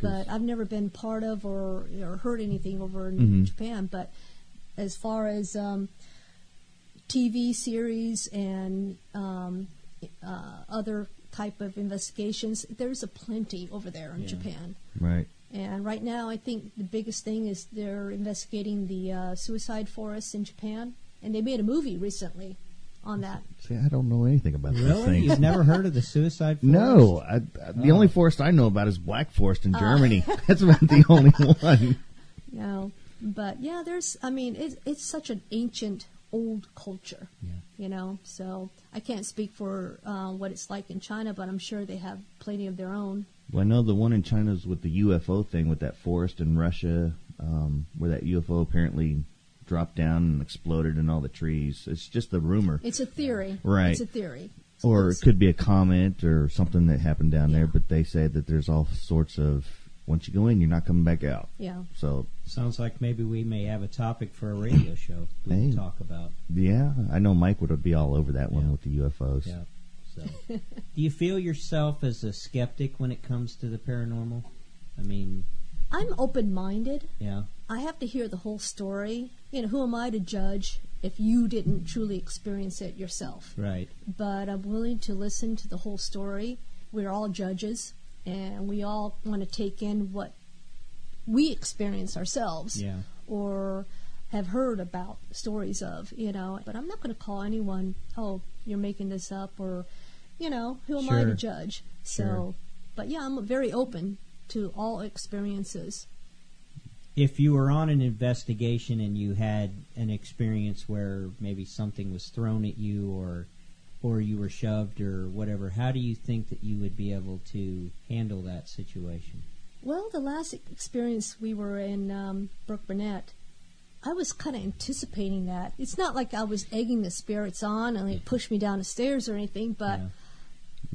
But I've never been part of or or heard anything over in Mhm. Japan. But as far as um, TV series and um, uh, other type of investigations, there's a plenty over there in Yeah. Japan. Right. And right now, I think the biggest thing is they're investigating the uh, suicide forests in Japan, and they made a movie recently on that. See, I don't know anything about those Really? things. You've never heard of the suicide forest? no, I, I, the Oh. only forest I know about is Black Forest Uh. in Germany. That's about the only one. You know, but yeah, there's. I mean, it's it's such an ancient, old culture. Yeah. You know, so I can't speak for uh, what it's like in China, but I'm sure they have plenty of their own. Well, I know the one in China is with the UFO thing with that forest in Russia, um, where that UFO apparently dropped down and exploded in all the trees. It's just a rumor. It's a theory. Right. It's a theory. or it could be a comment or something that happened down there. But they say that there's all sorts of once you go in, you're not coming back out. Yeah. So Sounds like maybe we may have a topic for a radio show we Hey. can talk about. yeah, I know Mike would be all over that one Yeah. with the UFOs. Yeah. So, do you feel yourself as a skeptic when it comes to the paranormal? I mean, I'm open minded. yeah, I have to hear the whole story. You know, who am I to judge if you didn't truly experience it yourself? right. But I'm willing to listen to the whole story. We're all judges, and we all want to take in what we experience ourselves Yeah. or have heard about stories of, you know. But I'm not going to call anyone, oh, you're making this up, or, you know, who am I to judge? So, Sure. but yeah, I'm very open to all experiences. If you were on an investigation and you had an experience where maybe something was thrown at you or or you were shoved or whatever, how do you think that you would be able to handle that situation? Well, the last experience we were in um, Brook Burnett, I was kind of anticipating that. It's not like I was egging the spirits on and they pushed me down the stairs or anything, but Yeah.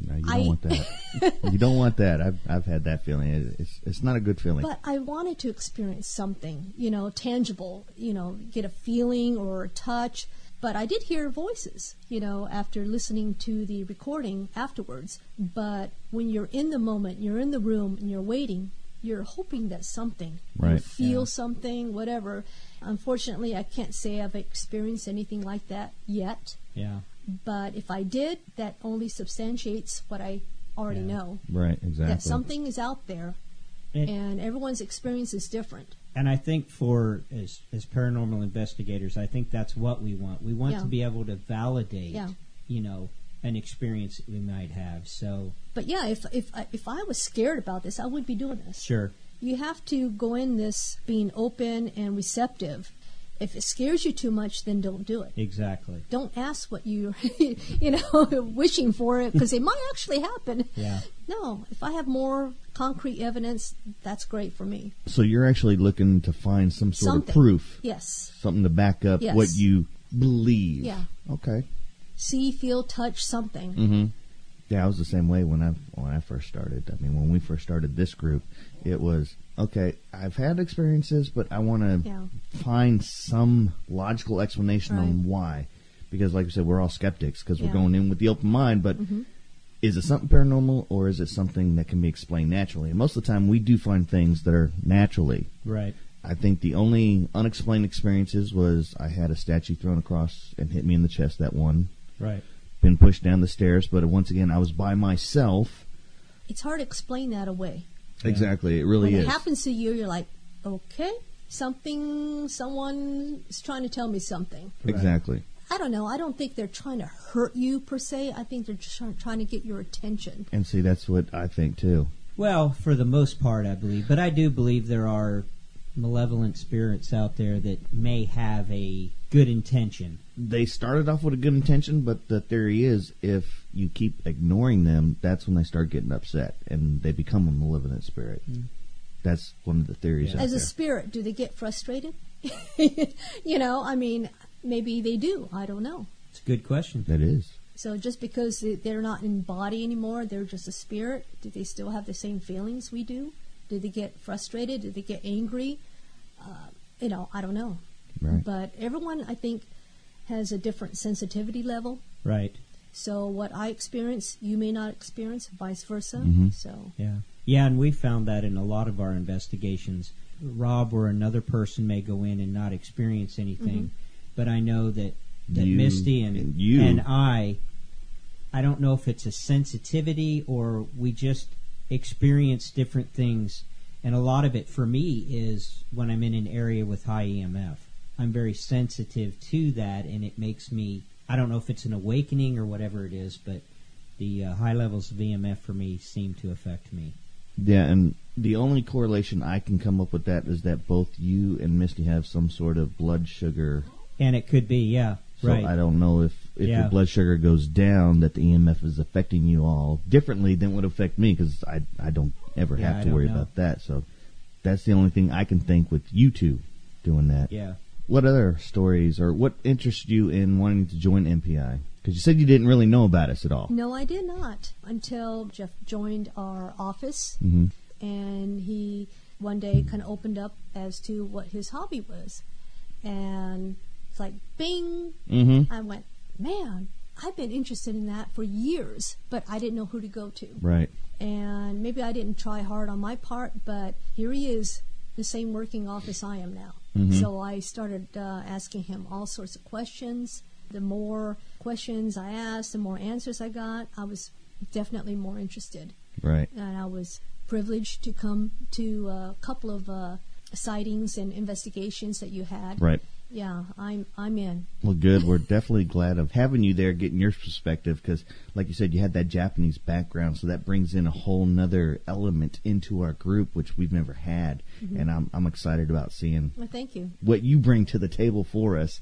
No, you don't I- want that. you don't want that. I've I've had that feeling. It's it's not a good feeling. but I wanted to experience something, you know, tangible, you know, get a feeling or a touch. But I did hear voices, you know, after listening to the recording afterwards. But when you're in the moment, you're in the room and you're waiting, you're hoping that something, you Right. feel Yeah. something, whatever. Unfortunately, I can't say I've experienced anything like that yet. Yeah. But if I did, that only substantiates what I already Yeah. know. right, exactly. That something is out there, And- and everyone's experience is different. And I think for as as paranormal investigators, I think that's what we want. We want Yeah. to be able to validate, Yeah. you know, an experience that we might have. So But yeah, if if if I was scared about this, I wouldn't be doing this. sure, You have to go in this being open and receptive. If it scares you too much, then don't do it. exactly. Don't ask what you're, you know wishing for it because it might actually happen. Yeah. No, if I have more concrete evidence, that's great for me. so you're actually looking to find some sort Something. of proof, Yes. something to back up Yes. what you believe. Yeah. Okay. See, feel, touch something. Mm-hmm. Yeah, I was the same way when I when I first started. I mean, when we first started this group, it was okay. I've had experiences, but I want to Yeah. find some logical explanation on why. Because, like I said, we're all skeptics because Yeah. we're going in with the open mind. But Mhm. is it something paranormal or is it something that can be explained naturally? And most of the time, we do find things that are naturally. Right. I think the only unexplained experiences was I had a statue thrown across and hit me in the chest. That one Right. Been pushed down the stairs, but once again I was by myself. It's hard to explain that away. Exactly, it really when is. it happens to you, you're like, okay, something, someone is trying to tell me something. Exactly. I don't know. I don't think they're trying to hurt you per se. I think they're just trying, trying to get your attention. And see, that's what I think too. Well, for the most part, I believe, but I do believe there are malevolent spirits out there that may have a good intention. They started off with a good intention, but the theory is if you keep ignoring them, that's when they start getting upset and they become a malevolent spirit. That's one of the theories. out As a there. spirit, do they get frustrated? you know, I mean, maybe they do. I don't know. It's a good question. that is. So just because they- they're not in body anymore, they're just a spirit. Do they still have the same feelings we do? Do they get frustrated? Do they get angry? Uh, you know, I don't know. Right. But everyone, I think, has a different sensitivity level. Right. So what I experience, you may not experience, vice versa. Mhm. So Yeah. Yeah, and we found that in a lot of our investigations. Rob or another person may go in and not experience anything, but I know that, that You- Misty and, and you- and I, I don't know if it's a sensitivity or we just experience different things. And a lot of it for me is when I'm in an area with high EMF. I'm very sensitive to that, and it makes me. I don't know if it's an awakening or whatever it is, but the uh, high levels of EMF for me seem to affect me. Yeah, and the only correlation I can come up with that is that both you and Misty have some sort of blood sugar. And it could be, yeah, So right. I don't know if if Yeah. your blood sugar goes down, that the EMF is affecting you all differently than would affect me because I I don't ever Yeah, have to worry know. about that. So that's the only thing I can think with you two doing that. yeah. What other stories or what interests you in wanting to join MPI? Because you said you didn't really know about us at all. no, I did not until Jeff joined our office, hmm and he one day kind of opened up as to what his hobby was, and it's like, bing, hmm I went, man, I've been interested in that for years, but I didn't know who to go to. Right. And maybe I didn't try hard on my part, but here he is, the same working office I am now. Mhm. So I started uh, asking him all sorts of questions. The more questions I asked, the more answers I got. I was definitely more interested. Right. And I was privileged to come to a couple of uh, sightings and investigations that you had. Right. Yeah, I'm I'm in. Well, good. We're definitely glad of having you there, getting your perspective, because, like you said, you had that Japanese background, so that brings in a whole nother element into our group, which we've never had, mm-hmm. and I'm I'm excited about seeing Well, thank you. what you bring to the table for us.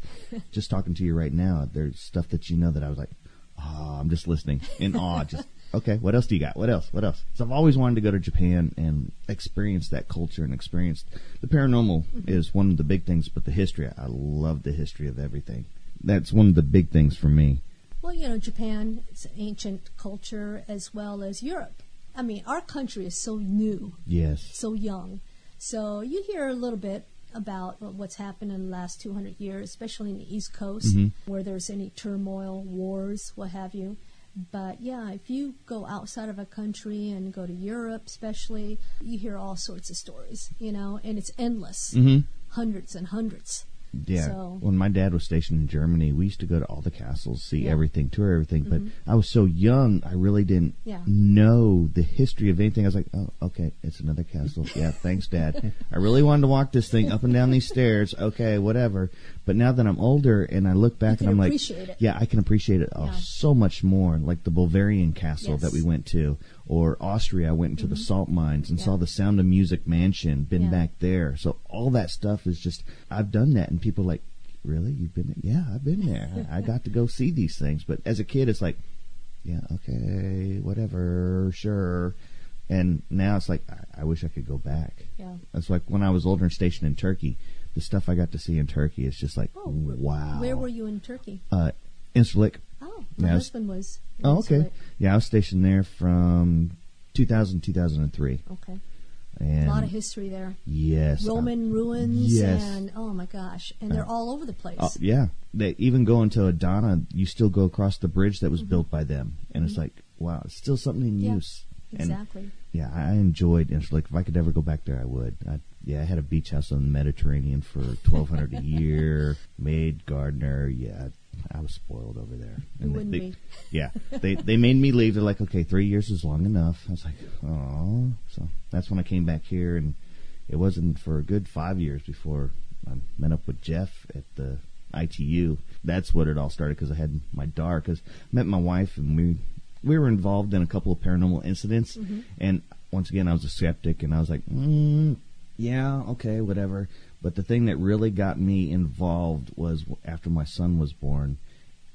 just talking to you right now, there's stuff that you know that I was like, oh, I'm just listening in awe. Just okay, what else do you got? What else? What else? So I've always wanted to go to Japan and experience that culture and experience the paranormal is one of the big things, but the history. I love the history of everything. That's one of the big things for me. Well, you know, Japan, it's an ancient culture as well as Europe. I mean, our country is so new, Yes. so young. So you hear a little bit about what's happened in the last 200 years, especially in the East Coast, Mhm. where there's any turmoil, wars, what have you. But yeah, if you go outside of a country and go to Europe, especially, you hear all sorts of stories, you know, and it's endless, Mm-hmm. hundreds and hundreds. Yeah. So- When my dad was stationed in Germany, we used to go to all the castles, see Yeah. everything, tour everything. Mhm. But I was so young, I really didn't Yeah. know the history of anything. I was like, oh, okay, it's another castle. Yeah, thanks, Dad. I really wanted to walk this thing up and down these stairs. Okay, whatever. But now that I'm older and I look back and I'm like, it. yeah, I can appreciate it oh, Yeah. so much more. Like the Bavarian castle Yes. that we went to, or Austria, I went into the salt mines and Yeah. saw the Sound of Music mansion, been Yeah. back there. So all that stuff is just, I've done that. And people are like, really? You've been there? Yeah, I've been there. I I got to go see these things. But as a kid, it's like, yeah, okay, whatever, sure. And now it's like, I, I wish I could go back. Yeah. It's like when I was older and stationed in Turkey, the stuff I got to see in Turkey is just like, Oh, wow. Where were you in Turkey? Uh, Incirlik. My I was- husband was. Oh, okay. Yeah, I was stationed there from 2000 2003. Okay. And a lot of history there. yes, Roman ruins yes. and oh my gosh, and they're Uh, all over the place. Oh, yeah, they even go into Adana. You still go across the bridge that was Mhm. built by them, and it's Mhm. like, wow, it's still something in Yeah, use. And exactly. yeah, I I enjoyed like, If I could ever go back there, I would. I'd Yeah, I had a beach house on the Mediterranean for twelve hundred a year. Maid, gardener. Yeah, I was spoiled over there. They- wouldn't they- be. Yeah, they they made me leave. They're like, okay, three years is long enough. I was like, oh. So that's when I came back here, and it wasn't for a good five years before I met up with Jeff at the ITU. That's what it all started because I had my daughter. Because met my wife, and we we were involved in a couple of paranormal incidents, and once again, I was a skeptic, and I was like, mm, yeah, okay, whatever. But the thing that really got me involved was after my son was born.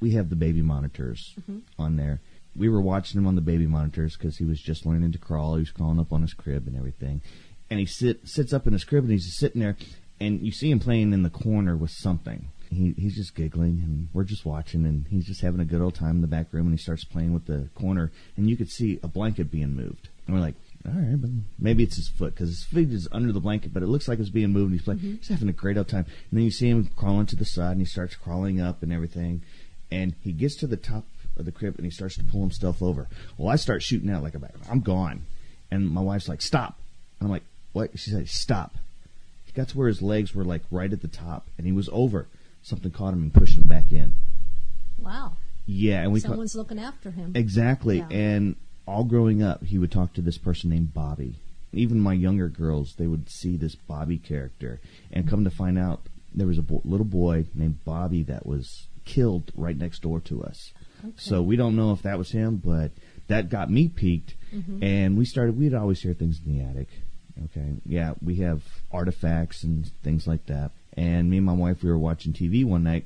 We have the baby monitors mm-hmm. on there. We were watching him on the baby monitors because he was just learning to crawl. He was crawling up on his crib and everything. And he sit sits up in his crib and he's just sitting there, and you see him playing in the corner with something. He he's just giggling, and we're just watching, and he's just having a good old time in the back room. And he starts playing with the corner, and you could see a blanket being moved. And we're like, all right, but maybe it's his foot because his feet is under the blanket, but it looks like it's being moved. And he's playing. Mm-hmm. He's having a great old time. And then you see him crawling to the side, and he starts crawling up and everything. And he gets to the top of the crib, and he starts to pull himself over. Well, I start shooting out like I'm gone, and my wife's like, stop. And I'm like, what? She said, stop. He got to where his legs were like right at the top, and he was over. Something caught him and pushed him back in. Wow. Yeah, and we Someone's looking after him. Exactly. Yeah. And all growing up, he would talk to this person named Bobby. Even my younger girls, they would see this Bobby character. And come to find out, there was a bo- little boy named Bobby that was killed right next door to us. So we don't know if that was him, but that got me peaked. And we started, we'd always hear things in the attic. Okay. Yeah, we have artifacts and things like that. And me and my wife, we were watching TV one night,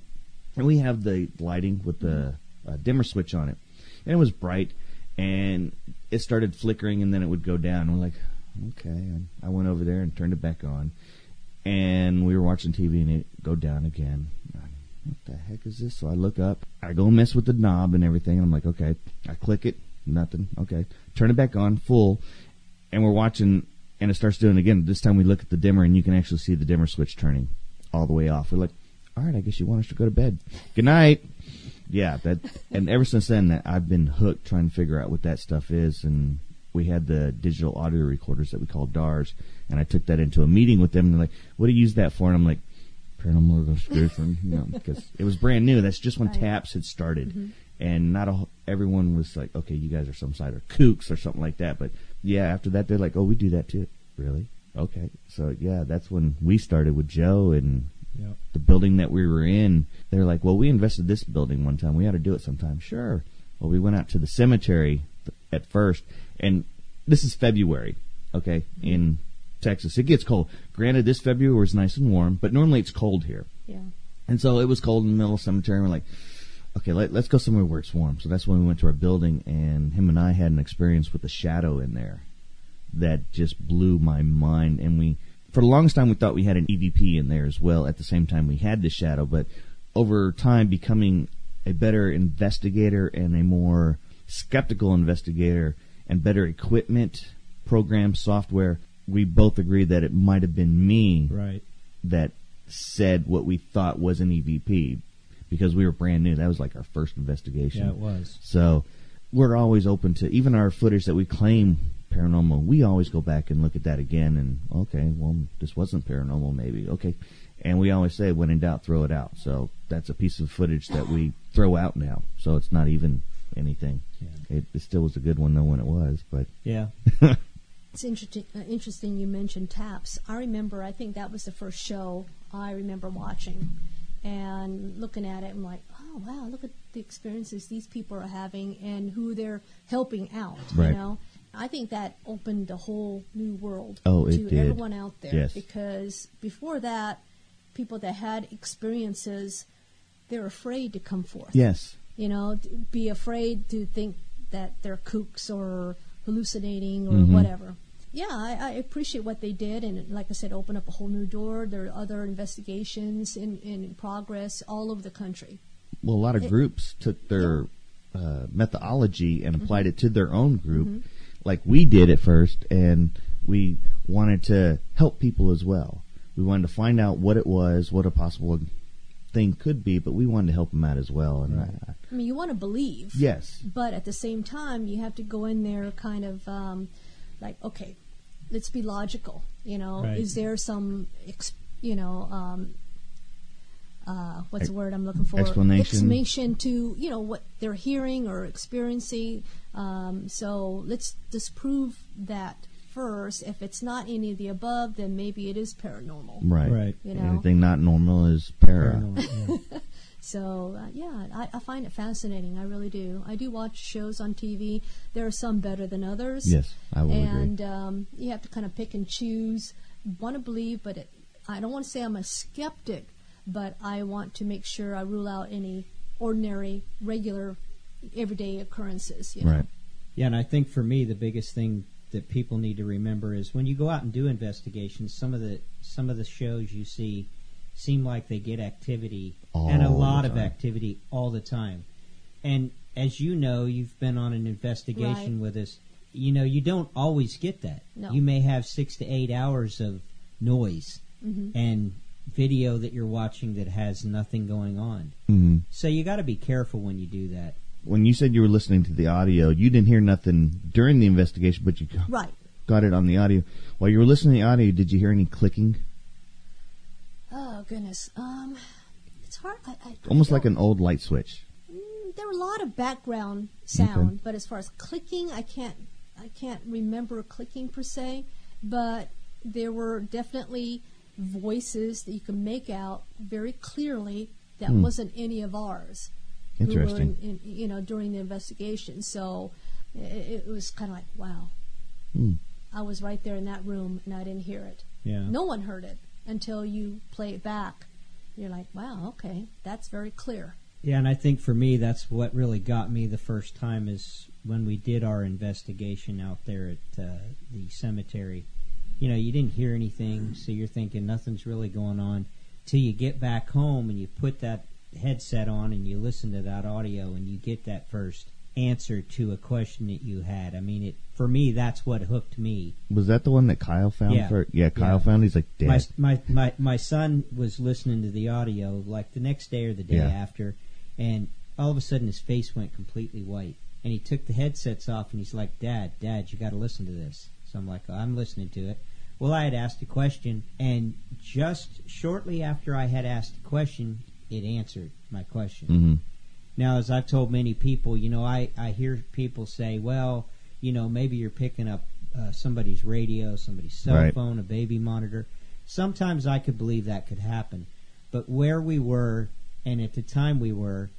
and we have the lighting with the uh, dimmer switch on it. And it was bright, and it started flickering, and then it would go down. We're like, okay. And I went over there and turned it back on, and we were watching TV, and it go down again. What the heck is this? So I look up, I go mess with the knob and everything, and I'm like, okay. I click it, nothing. Okay, turn it back on, full, and we're watching, and it starts doing it again. This time we look at the dimmer, and you can actually see the dimmer switch turning all the way off. We're like, all right, I guess you want us to go to bed. Good night. Yeah, that, and ever since then, I've been hooked trying to figure out what that stuff is, and we had the digital audio recorders that we call DARs, and I took that into a meeting with them, and they're like, "What do you use that for?" And I'm like, "Paranormal investigation," you know, because it was brand new. That's just when Right. TAPS had started, mm-hmm. and not a, everyone was like, "Okay, you guys are some side of kooks or something like that." But yeah, after that, they're like, "Oh, we do that too." Really? Okay. So yeah, that's when we started with Joe and Yep. the building that we were in, they're like, well, we invested this building one time. We ought to do it sometime. Sure. Well, we went out to the cemetery th- at first, and this is February, okay, in Texas. It gets cold. Granted, this February was nice and warm, but normally it's cold here. Yeah. And so it was cold in the middle of the cemetery. And we're like, okay, let, let's go somewhere where it's warm. So that's when we went to our building, and him and I had an experience with the shadow in there that just blew my mind. And we, for the longest time, we thought we had an EVP in there as well. At the same time, we had the shadow, but over time, becoming a better investigator and a more skeptical investigator and better equipment, program, software, we both agreed that it might have been me Right. that said what we thought was an EVP because we were brand new. That was like our first investigation. Yeah, it was. So we're always open to even our footage that we claim paranormal. We always go back and look at that again and okay, well, this wasn't paranormal, maybe okay. And we always say, when in doubt, throw it out. So that's a piece of footage that we throw out now. So it's not even anything. Yeah. It, it still was a good one though when it was, but Yeah. It's interesting. Uh, interesting you mentioned TAPS. I remember. I think that was the first show I remember watching, and looking at it. I'm like, oh wow, look at the experiences these people are having and who they're helping out. Right. You know, I think that opened a whole new world Oh, to did. everyone out there. Yes. Because before that, people that had experiences, they're afraid to come forth yes, you know, be afraid to think that they're kooks or hallucinating or Mhm. whatever. Yeah, I, I appreciate what they did, and like I said, open up a whole new door. There are other investigations in, in progress all over the country. well, a lot of It- groups took their uh, methodology and applied it to their own group, like we did at first, and we wanted to help people as well. We wanted to find out what it was, what a possible thing could be, but we wanted to help them out as well. And Right. uh, I mean, you want to believe, yes, but at the same time, you have to go in there kind of um, like, okay, let's be logical. You know, Right. is there some, ex, you know, um, uh, what's the word I'm looking for? Explanation. Explanation to you know what they're hearing or experiencing. Um, so let's disprove that first. If it's not any of the above, then maybe it is paranormal. Right. Right. You know. Anything not normal is para. Paranormal, yeah. So uh, yeah, I, I find it fascinating. I really do. I do watch shows on TV. There are some better than others. Yes, I will and agree. um, you have to kind of pick and choose. Want to believe, but it, I don't want to say I'm a skeptic, but I want to make sure I rule out any ordinary, regular, everyday occurrences. You know? Right. Yeah, and I think for me the biggest thing that people need to remember is when you go out and do investigations, some of the some of the shows you see seem like they get activity and a lot of activity all the time. And as you know, you've been on an investigation Right. with us. You know, you don't always get that. No. You may have six to eight hours of noise Mhm. and video that you're watching that has nothing going on. Mhm. So you got to be careful when you do that. When you said you were listening to the audio, you didn't hear nothing during the investigation, but you got- Right. got it on the audio. While you were listening to the audio, did you hear any clicking? Oh goodness. Um, it's hard. I, I Almost I like an old light switch. Mm, there were a lot of background sound, but as far as clicking, I can't I can't remember clicking per se, but there were definitely voices that you can make out very clearly that Hmm. wasn't any of ours. who were Interesting. in, in, you know, during the investigation. So it, it was kind of like, wow. Hmm. I was right there in that room and I didn't hear it. Yeah. No one heard it until you play it back. You're like, wow, okay, that's very clear. Yeah, and I think for me, that's what really got me the first time is when we did our investigation out there at uh, the cemetery. You know, you didn't hear anything, so you're thinking nothing's really going on till you get back home and you put that headset on and you listen to that audio and you get that first answer to a question that you had. I mean, it for me, that's what hooked me. Was that the one that Kyle found? Yeah. For, yeah, Kyle Yeah. found. He's like, Dad. My, my my my son was listening to the audio like the next day or the day Yeah. after, and all of a sudden his face went completely white, and he took the headsets off and he's like, "Dad, Dad, you got to listen to this." So I'm like, "I'm listening to it." Well, I had asked a question, and just shortly after I had asked the question, it answered my question. hmm Now, as I've told many people, you know, I, I hear people say, well, you know, maybe you're picking up uh, somebody's radio, somebody's cell Right. phone, a baby monitor. Sometimes I could believe that could happen. But where we were and at the time we were,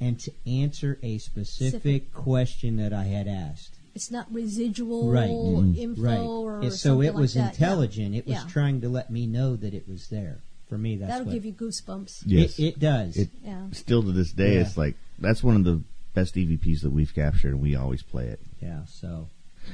and to answer a specific Specific. question that I had asked. It's not residual Right. Mhm. info right. or And so something it was like that. Yeah. intelligent. It was Yeah. trying to let me know that it was there. For me, that's That'll what give you goosebumps. Yes. it, it does. It- Yeah. Still to this day, Yeah. it's like that's one of the best EVPs that we've captured, and we always play it. yeah. So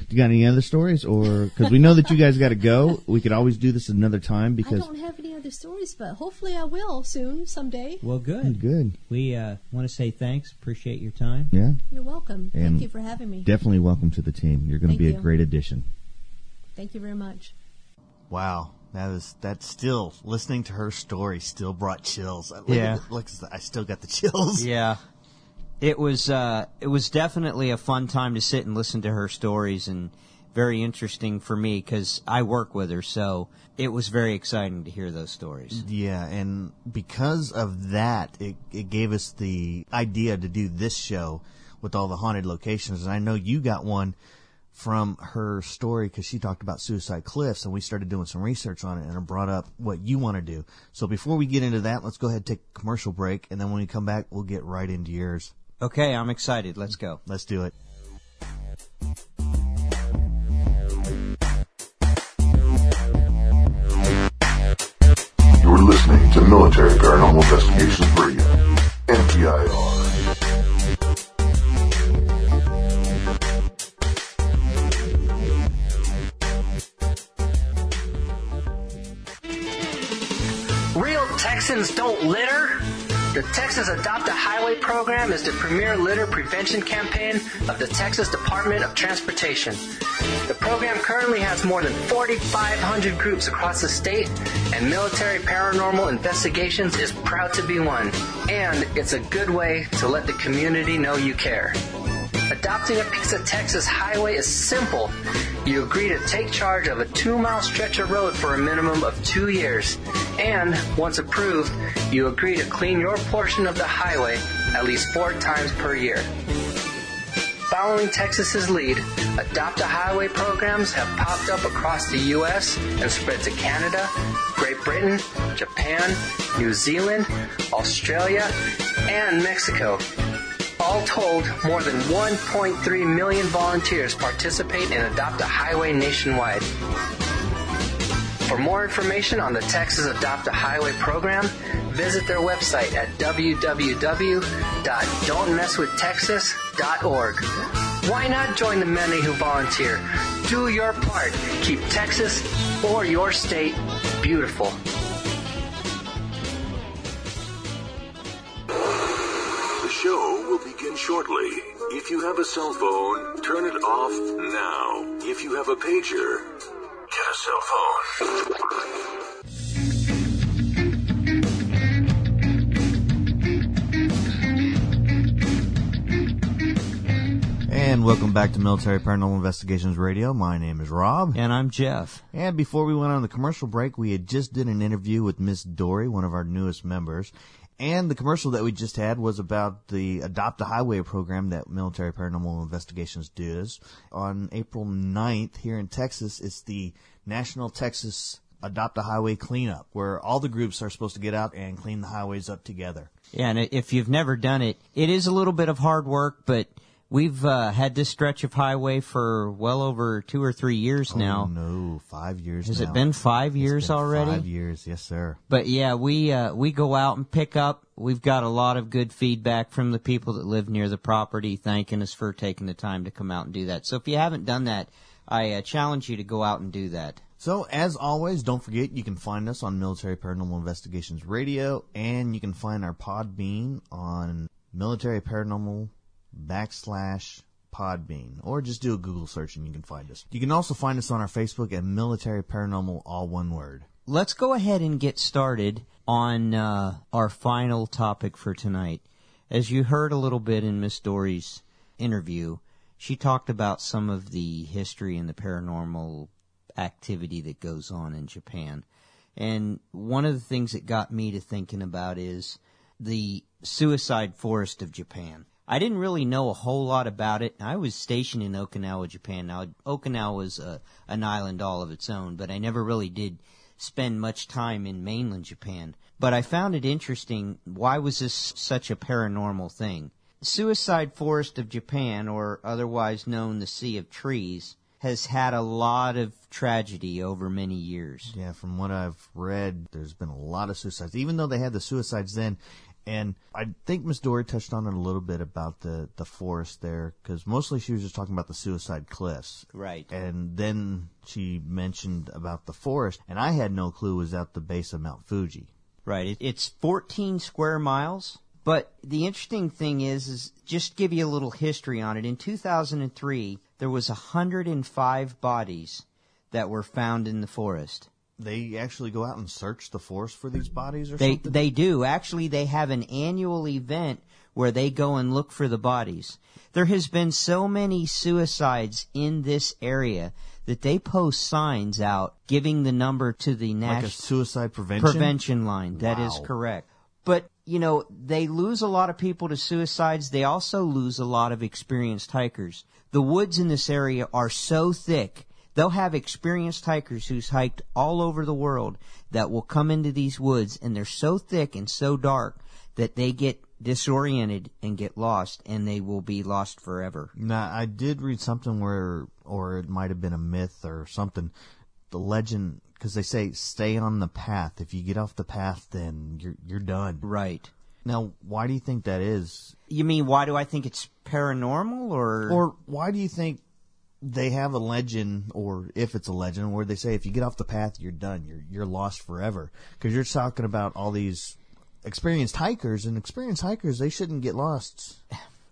Do You got any other stories, or because we know that you guys got to go, we could always do this another time I because don't have any other stories, but hopefully I will soon, someday. well, good. good. We uh, want to say thanks. Appreciate your time. Yeah, You're welcome. And Thank you for having me. definitely welcome to the team. You're going to Thank be a great addition. Thank you very much. Wow, that was that still listening to her story still brought chills. Look Yeah. at the- look, I still got the chills. Yeah. It was uh, it was definitely a fun time to sit and listen to her stories and very interesting for me because I work with her, so it was very exciting to hear those stories. Yeah, and because of that, it, it gave us the idea to do this show with all the haunted locations. And I know you got one from her story because she talked about Suicide Cliffs, and we started doing some research on it, and it brought up what you want to do. So before we get into that, let's go ahead and take a commercial break, and then when we come back, we'll get right into yours. Okay, I'm excited. Let's go. Let's do it. You're listening to Military Paranormal Investigations Radio, MPIR. Real Texans don't litter? The Texas Adopt a Highway program is the premier litter prevention campaign of the Texas Department of Transportation. The program currently has more than 4,500 groups across the state, and Military Paranormal Investigations is proud to be one. And it's a good way to let the community know you care. Adopting a piece of Texas highway is simple. You agree to take charge of a two mile stretch of road for a minimum of two years. And, once approved, you agree to clean your portion of the highway at least four times per year. Following Texas's lead, Adopt a Highway programs have popped up across the U.S. and spread to Canada, Great Britain, Japan, New Zealand, Australia, and Mexico. All told, more than 1.3 million volunteers participate in Adopt a Highway nationwide. For more information on the Texas Adopt a Highway program, visit their website at www.don'tmesswithtexas.org. Why not join the many who volunteer? Do your part. Keep Texas or your state beautiful. Will begin shortly. If you have a cell phone, turn it off now. If you have a pager, get a cell phone. And welcome back to Military Paranormal Investigations Radio. My name is Rob. And I'm Jeff. And before we went on the commercial break, we had just did an interview with Miss Dory, one of our newest members. And the commercial that we just had was about the Adopt a Highway program that Military Paranormal Investigations does. On April 9th here in Texas, it's the National Texas Adopt a Highway Cleanup, where all the groups are supposed to get out and clean the highways up together. Yeah, and if you've never done it, it is a little bit of hard work, but we've uh, had this stretch of highway for well over two or three years now. Oh, no, five years Has now. it been five years been already? Five years, yes, sir. But yeah, we uh, we go out and pick up. We've got a lot of good feedback from the people that live near the property, thanking us for taking the time to come out and do that. So if you haven't done that, I uh, challenge you to go out and do that. So, as always, don't forget you can find us on Military Paranormal Investigations Radio, and you can find our Podbean on Military Paranormal backslash Podbean, or just do a Google search and you can find us. You can also find us on our Facebook at Military Paranormal, all one word. Let's go ahead and get started on uh, our final topic for tonight. As you heard a little bit in Miss Dory's interview, she talked about some of the history and the paranormal activity that goes on in Japan. And one of the things that got me to thinking about is the suicide forest of Japan. I didn't really know a whole lot about it. I was stationed in Okinawa, Japan. Now, Okinawa was a, an island all of its own, but I never really did spend much time in mainland Japan. But I found it interesting. Why was this such a paranormal thing? Suicide Forest of Japan, or otherwise known the Sea of Trees, has had a lot of tragedy over many years. Yeah, from what I've read, there's been a lot of suicides, even though they had the suicides then. And I think Miss Dory touched on it a little bit about the, the forest there, because mostly she was just talking about the suicide cliffs. Right. And then she mentioned about the forest, and I had no clue it was at the base of Mount Fuji. Right. It, it's 14 square miles. But the interesting thing is, is just give you a little history on it. In 2003, there was 105 bodies that were found in the forest. They actually go out and search the forest for these bodies or They something? they do. Actually, they have an annual event where they go and look for the bodies. There has been so many suicides in this area that they post signs out giving the number to the national a suicide prevention? prevention line. That is Wow. correct. But, you know, they lose a lot of people to suicides. They also lose a lot of experienced hikers. The woods in this area are so thick. They'll have experienced hikers who's hiked all over the world that will come into these woods and they're so thick and so dark that they get disoriented and get lost and they will be lost forever. Now, I did read something where, or it might have been a myth or something, the legend, because they say stay on the path. If you get off the path, then you're you're done. Right. Now, why do you think that is? You mean why do I think it's paranormal or Or why do you think they have a legend, or if it's a legend, where they say if you get off the path, you're done. You're you're lost forever. Because you're talking about all these experienced hikers, and experienced hikers they shouldn't get lost.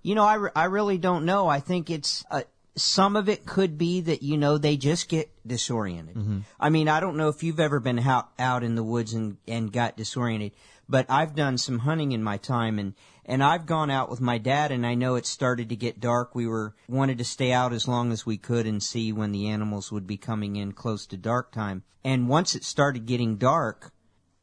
You know, I, re- I really don't know. I think it's uh, some of it could be that you know they just get disoriented. I mean, I don't know if you've ever been out out in the woods and and got disoriented, but I've done some hunting in my time and and I've gone out with my dad and I know it started to get dark. We were wanted to stay out as long as we could and see when the animals would be coming in close to dark time. And once it started getting dark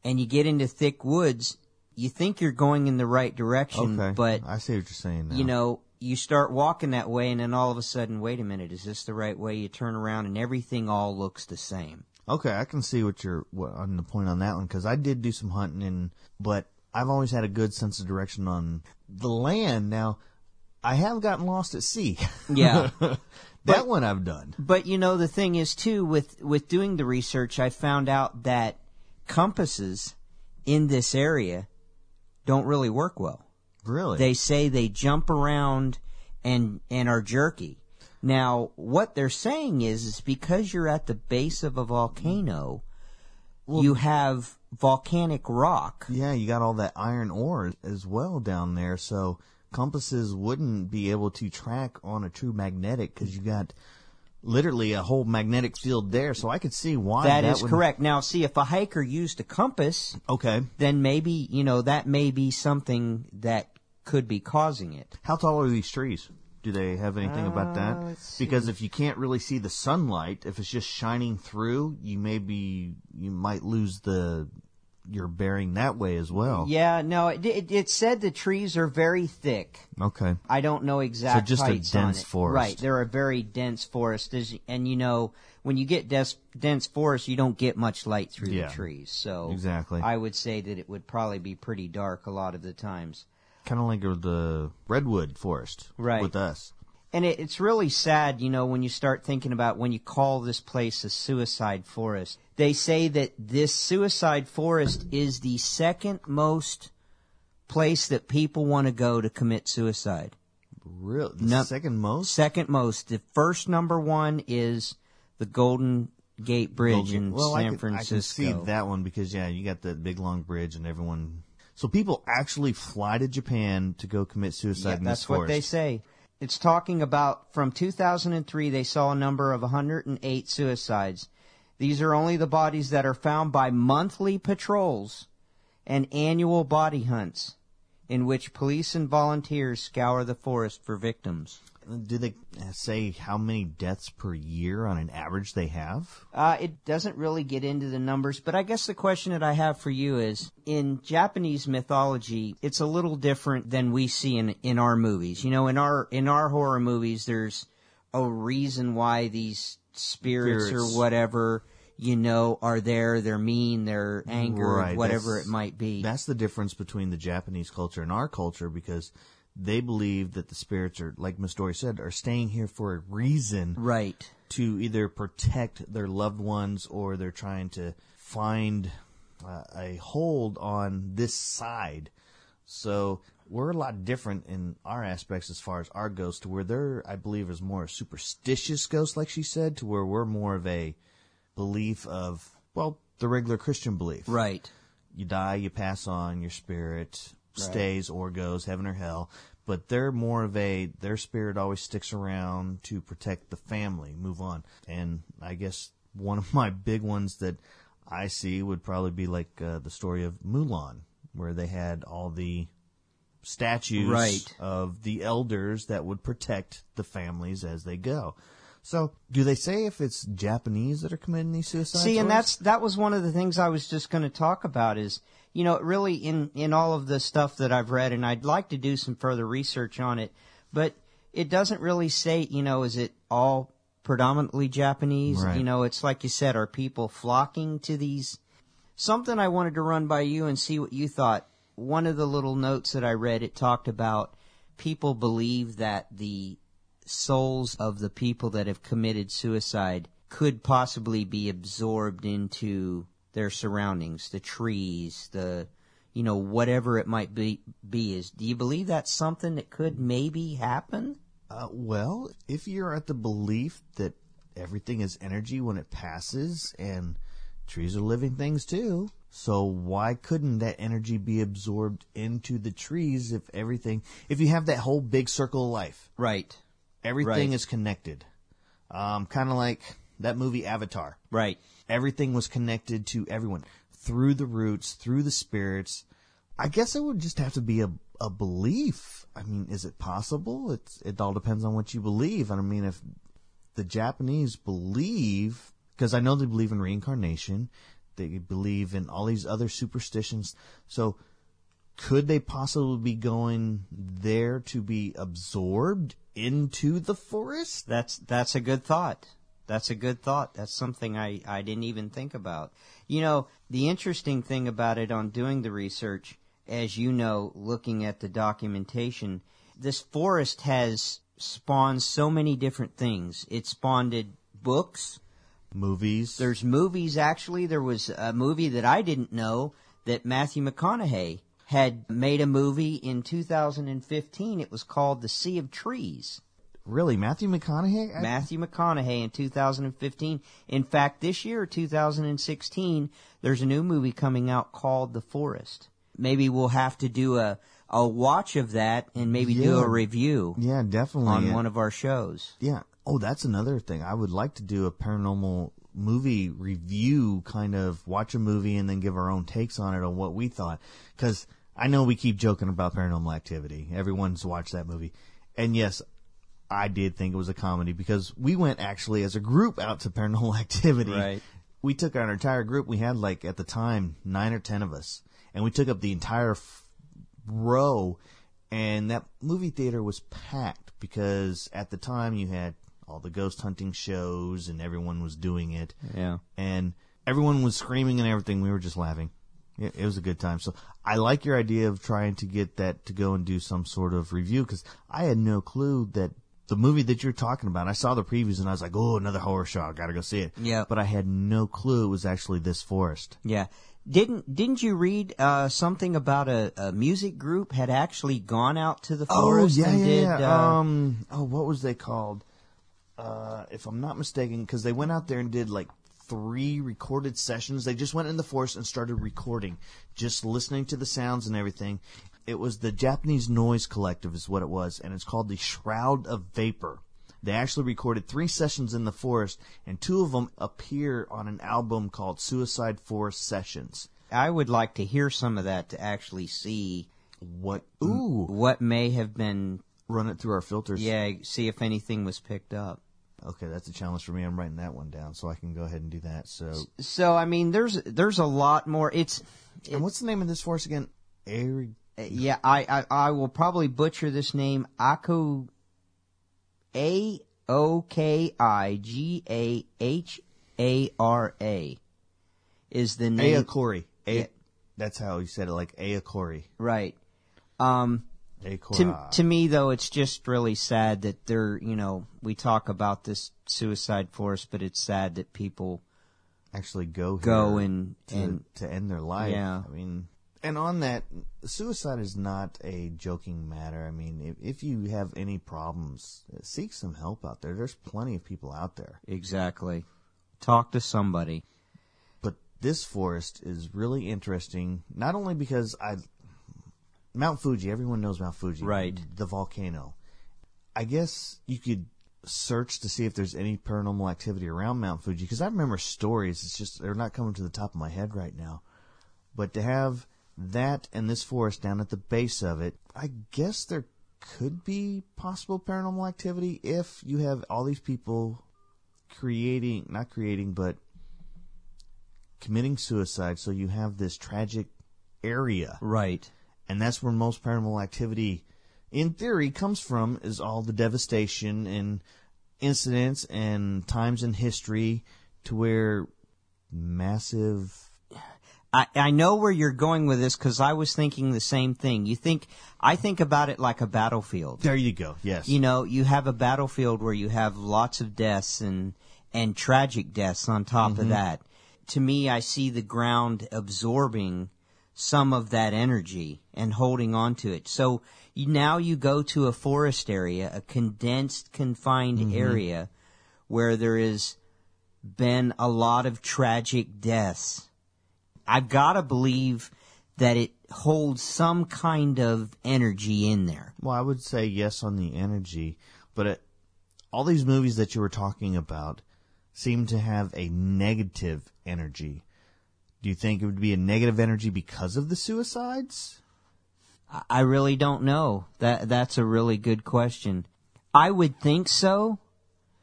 and you get into thick woods, you think you're going in the right direction, Okay, but I see what you're saying. Now. you know, you start walking that way, and then all of a sudden, wait a minute, is this the right way? You turn around, and everything all looks the same. Okay, I can see what you're what, on the point on that one because I did do some hunting, and but I've always had a good sense of direction on the land. Now, I have gotten lost at sea. Yeah. that one I've done. But you know, the thing is too with with doing the research, I found out that compasses in this area don't really work well. Really? They say they jump around and and are jerky. Now, what they're saying is, is because you're at the base of a volcano, you have volcanic rock. yeah, you got all that iron ore as well down there, so compasses wouldn't be able to track on a true magnetic because you got literally a whole magnetic field there. So I could see why that is would- correct. Now, see, if a hiker used a compass, Okay, then maybe you know that may be something that could be causing it. how tall are these trees? Do they have anything about Uh, that? Because if you can't really see the sunlight, if it's just shining through, you maybe you might lose the your bearing that way as well. Yeah, no, it, it, it said the trees are very thick. Okay. I don't know exact just a dense forest. Right, they're a very dense forest, and you know when you get des- dense forest, you don't get much light through Yeah. the trees. So Exactly. I would say that it would probably be pretty dark a lot of the times. Kind of like the redwood forest Right. with us. And it, it's really sad, you know, when you start thinking about when you call this place a suicide forest. They say that this suicide forest is the second most place that people want to go to commit suicide. Really? the No- second most. Second most. The first number one is the Golden Gate Bridge in well, I San can, Francisco. I can see that one because yeah, you got that big long bridge and everyone. So people actually fly to Japan to go commit suicide Yeah, in that's what they say. It's talking about from 2003, they saw a number of 108 suicides. These are only the bodies that are found by monthly patrols and annual body hunts in which police and volunteers scour the forest for victims. Do they say how many deaths per year on an average they have? Uh, it doesn't really get into the numbers, but I guess the question that I have for you is in Japanese mythology, it's a little different than we see in, in our movies. You know, in our, in our horror movies, there's a reason why these spirits, Spirits. or whatever, you know, are there. They're mean, they're angered, Right, whatever that's- it might be. That's the difference between the Japanese culture and our culture because they believe that the spirits are, like Miss Dory said, are staying here for a reason. Right. to either protect their loved ones or they're trying to find uh, a hold on this side. So we're a lot different in our aspects as far as our ghosts, to where there, I believe, is more a superstitious ghost, like she said, to where we're more of a belief of, well, the regular Christian belief. Right. You die, you pass on, your spirit stays or goes, heaven or hell. But they're more of a, their spirit always sticks around to protect the family, move on. And I guess one of my big ones that I see would probably be like uh, the story of Mulan, where they had all the statues Right. of the elders that would protect the families as they go. So, do they say if it's Japanese that are committing these suicides? See, and that's that was one of the things I was just going to talk about is you know really in in all of the stuff that I've read, and I'd like to do some further research on it, but it doesn't really say you know is it all predominantly Japanese? Right. You know, it's like you said, are people flocking to these? Something I wanted to run by you and see what you thought. One of the little notes that I read, it talked about people believe that the souls of the people that have committed suicide could possibly be absorbed into their surroundings, the trees, the you know whatever it might be be is do you believe that's something that could maybe happen? Uh, well, if you're at the belief that everything is energy when it passes and trees are living things too, so why couldn't that energy be absorbed into the trees if everything, if you have that whole big circle of life? Right. Everything Right. is connected. Um, kind of like that movie Avatar. Right. Everything was connected to everyone through the roots, through the spirits. I guess it would just have to be a, a belief. I mean, is it possible? It's, it all depends on what you believe. And I mean, if the Japanese believe, because I know they believe in reincarnation, they believe in all these other superstitions. So could they possibly be going there to be absorbed into the forest? That's that's a good thought. That's a good thought. That's something I, I didn't even think about. You know, the interesting thing about it on doing the research, as you know, looking at the documentation, this forest has spawned so many different things. It spawned books. Movies. There's movies actually. There was a movie that I didn't know that Matthew McConaughey had made a movie in 2015. It was called The Sea of Trees. Really Matthew McConaughey. I- Matthew McConaughey in 2015. In fact, this year, 2016, there's a new movie coming out called The Forest. Maybe we'll have to do a, a watch of that and maybe do a review yeah, definitely. on one of our shows. Yeah. Oh, that's another thing. I would like to do a paranormal movie review, kind of watch a movie and then give our own takes on it on what we thought. Because I know we keep joking about paranormal activity. Everyone's watched that movie. And yes, I did think it was a comedy because we went actually as a group out to paranormal activity. Right. We took our entire group. We had like at the time nine or ten of us, and we took up the entire f- row. And that movie theater was packed because at the time you had all the ghost hunting shows and everyone was doing it. Yeah. And everyone was screaming and everything. We were just laughing. It, it was a good time. So I like your idea of trying to get that to go and do some sort of review because I had no clue that the movie that you're talking about, I saw the previews and I was like, oh, another horror show. I gotta go see it. Yeah. But I had no clue it was actually this forest. Yeah. Didn't didn't you read uh, something about a, a music group had actually gone out to the forest oh, yeah, and yeah, did yeah. uh, um, oh, what was they called? Uh, if I'm not mistaken, because they went out there and did like three recorded sessions. They just went in the forest and started recording, just listening to the sounds and everything. It was the Japanese Noise Collective, is what it was, and it's called the Shroud of Vapor. They actually recorded three sessions in the forest, and two of them appear on an album called Suicide Forest Sessions. I would like to hear some of that to actually see What? Ooh, what may have been run it through our filters. yeah, see if anything was picked up. Okay, that's a challenge for me. I'm writing that one down so I can go ahead and do that. So, So I mean there's there's a lot more it's and what's the name of this forest again? Ari- yeah, I, I I will probably butcher this name Ako A O K I G A H A R A is the name Aokori. A- Yeah. That's how you said it, like Aokori. right. Um to, to me though it's just really sad that they're you know we talk about this suicide force but it's sad that people actually go go here and to, and to end their life. Yeah. I mean, and on that, suicide is not a joking matter. I mean, if, if you have any problems, seek some help out there. There's plenty of people out there. exactly talk to somebody But this forest is really interesting, not only because I Mount Fuji, everyone knows Mount Fuji, Right. The volcano. I guess you could search to see if there's any paranormal activity around Mount Fuji because I remember stories. It's just they're not coming to the top of my head right now. But to have that and this forest down at the base of it, I guess there could be possible paranormal activity if you have all these people creating, not creating, but committing suicide. So you have this tragic area right and that's where most paranormal activity in theory comes from is all the devastation and incidents and times in history to where massive I, I know where you're going with this because I was thinking the same thing. You think I think about it like a battlefield. there you go yes You know, you have a battlefield where you have lots of deaths and and tragic deaths on top of mm-hmm. that. To me, I see the ground absorbing some of that energy and holding on to it. So you, now you go to a forest area, a condensed, confined mm-hmm. area where there has been a lot of tragic deaths. I've got to believe that it holds some kind of energy in there. well i would say yes on the energy but it, all these movies that you were talking about seem to have a negative energy. Do you think it would be a negative energy because of the suicides? I- I really don't know. That that's a really good question. I would think so.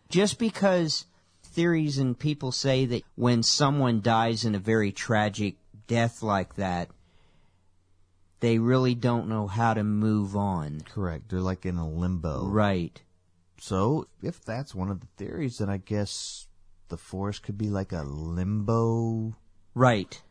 Just because theories and people say that when someone dies in a very tragic death like that, they really don't know how to move on. Correct. They're like in a limbo. Right. So, if that's one of the theories, then I guess the forest could be like a limbo. Right.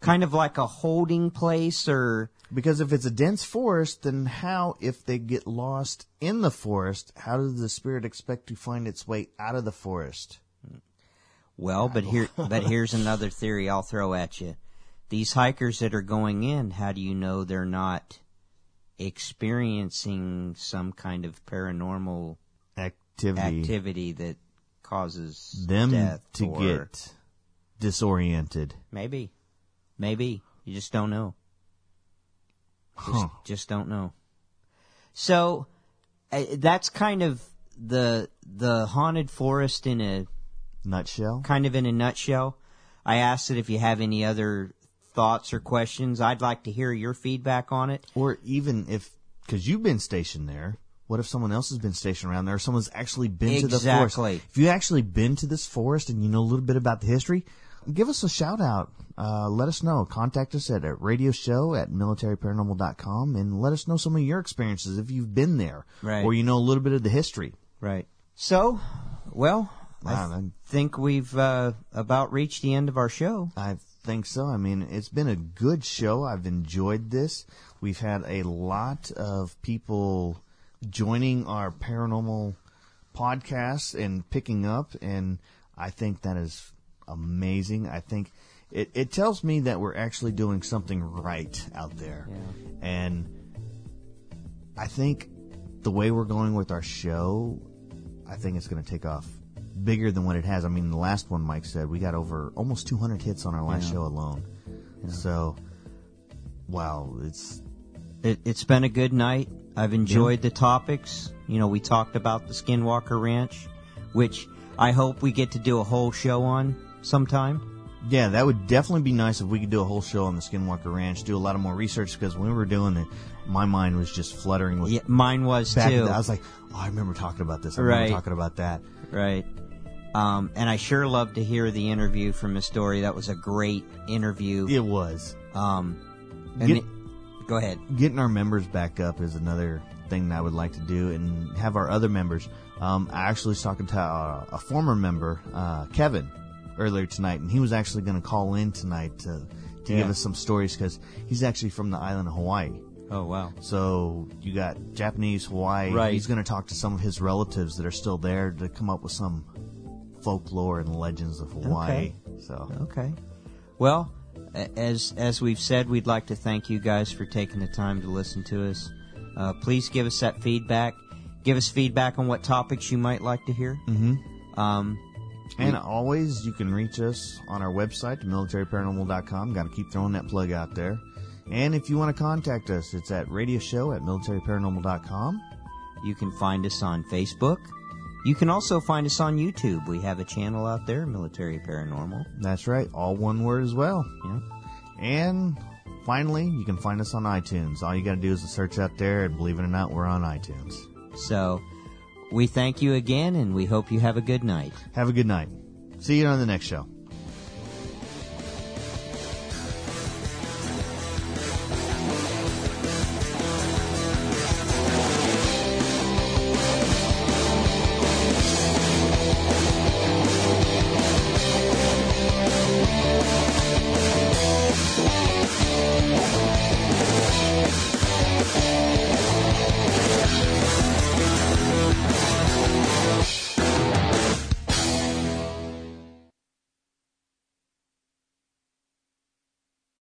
Kind of like a holding place or Because if it's a dense forest, then how, if they get lost in the forest, how does the spirit expect to find its way out of the forest? Well, but here, but here's another theory I'll throw at you. These hikers that are going in, how do you know they're not experiencing some kind of paranormal Activity. activity that causes Them to get disoriented. maybe, maybe you just don't know. Just, Huh. just don't know. So uh, that's kind of the the haunted forest in a Nutshell? kind of in a nutshell. I asked it if you have any other thoughts or questions. I'd like to hear your feedback on it. Or even if, because you've been stationed there, what if someone else has been stationed around there, or someone's actually been to the Exactly. forest? If you actually been to this forest and you know a little bit about the history, give us a shout out. Uh, let us know. Contact us at a radio show at militaryparanormal.com and let us know some of your experiences if you've been there. Right. Or you know a little bit of the history. Right. So, well, I Wow, th- then- think we've uh, about reached the end of our show. I think so. I mean, it's been a good show. I've enjoyed this. We've had a lot of people joining our paranormal podcast and picking up, and I think that is amazing. I think it, it tells me that we're actually doing something right out there. And I think the way we're going with our show, I think it's going to take off bigger than what it has. I mean, the last one Mike said we got over almost 200 hits on our last show alone. So, wow, it's It, it's been a good night. I've enjoyed the topics. You know, we talked about the Skinwalker Ranch, which I hope we get to do a whole show on sometime. yeah, that would definitely be nice if we could do a whole show on the Skinwalker Ranch, do a lot of more research because when we were doing it, my mind was just fluttering with Yeah, mine was too. I was like, oh, I remember talking about this. I remember Right. talking about that. Right. Um, and I sure love to hear the interview from Miss Dory. That was a great interview. It was. Um, and Get- go ahead. getting our members back up is another thing that I would like to do, and have our other members. Um, I actually was talking to uh, a former member, uh, Kevin, earlier tonight, and he was actually going to call in tonight to to give us some stories because he's actually from the island of Hawaii. Oh wow. So you got Japanese Hawaii. Right. He's going to talk to some of his relatives that are still there to come up with some folklore and legends of Hawaii. Okay. So Okay. Well, as as we've said, we'd like to thank you guys for taking the time to listen to us. Uh, please give us that feedback. Give us feedback on what topics you might like to hear. Mm-hmm. Um, And always, you can reach us on our website, militaryparanormal.com. Got to keep throwing that plug out there. And if you want to contact us, it's at radio show at militaryparanormal.com. you can find us on Facebook. You can also find us on YouTube. We have a channel out there, Military Paranormal. That's right, all one word as well. Yeah. And finally, you can find us on iTunes. All you got to do is to search out there, and believe it or not, we're on iTunes. So, we thank you again, and we hope you have a good night. Have a good night. See you on the next show.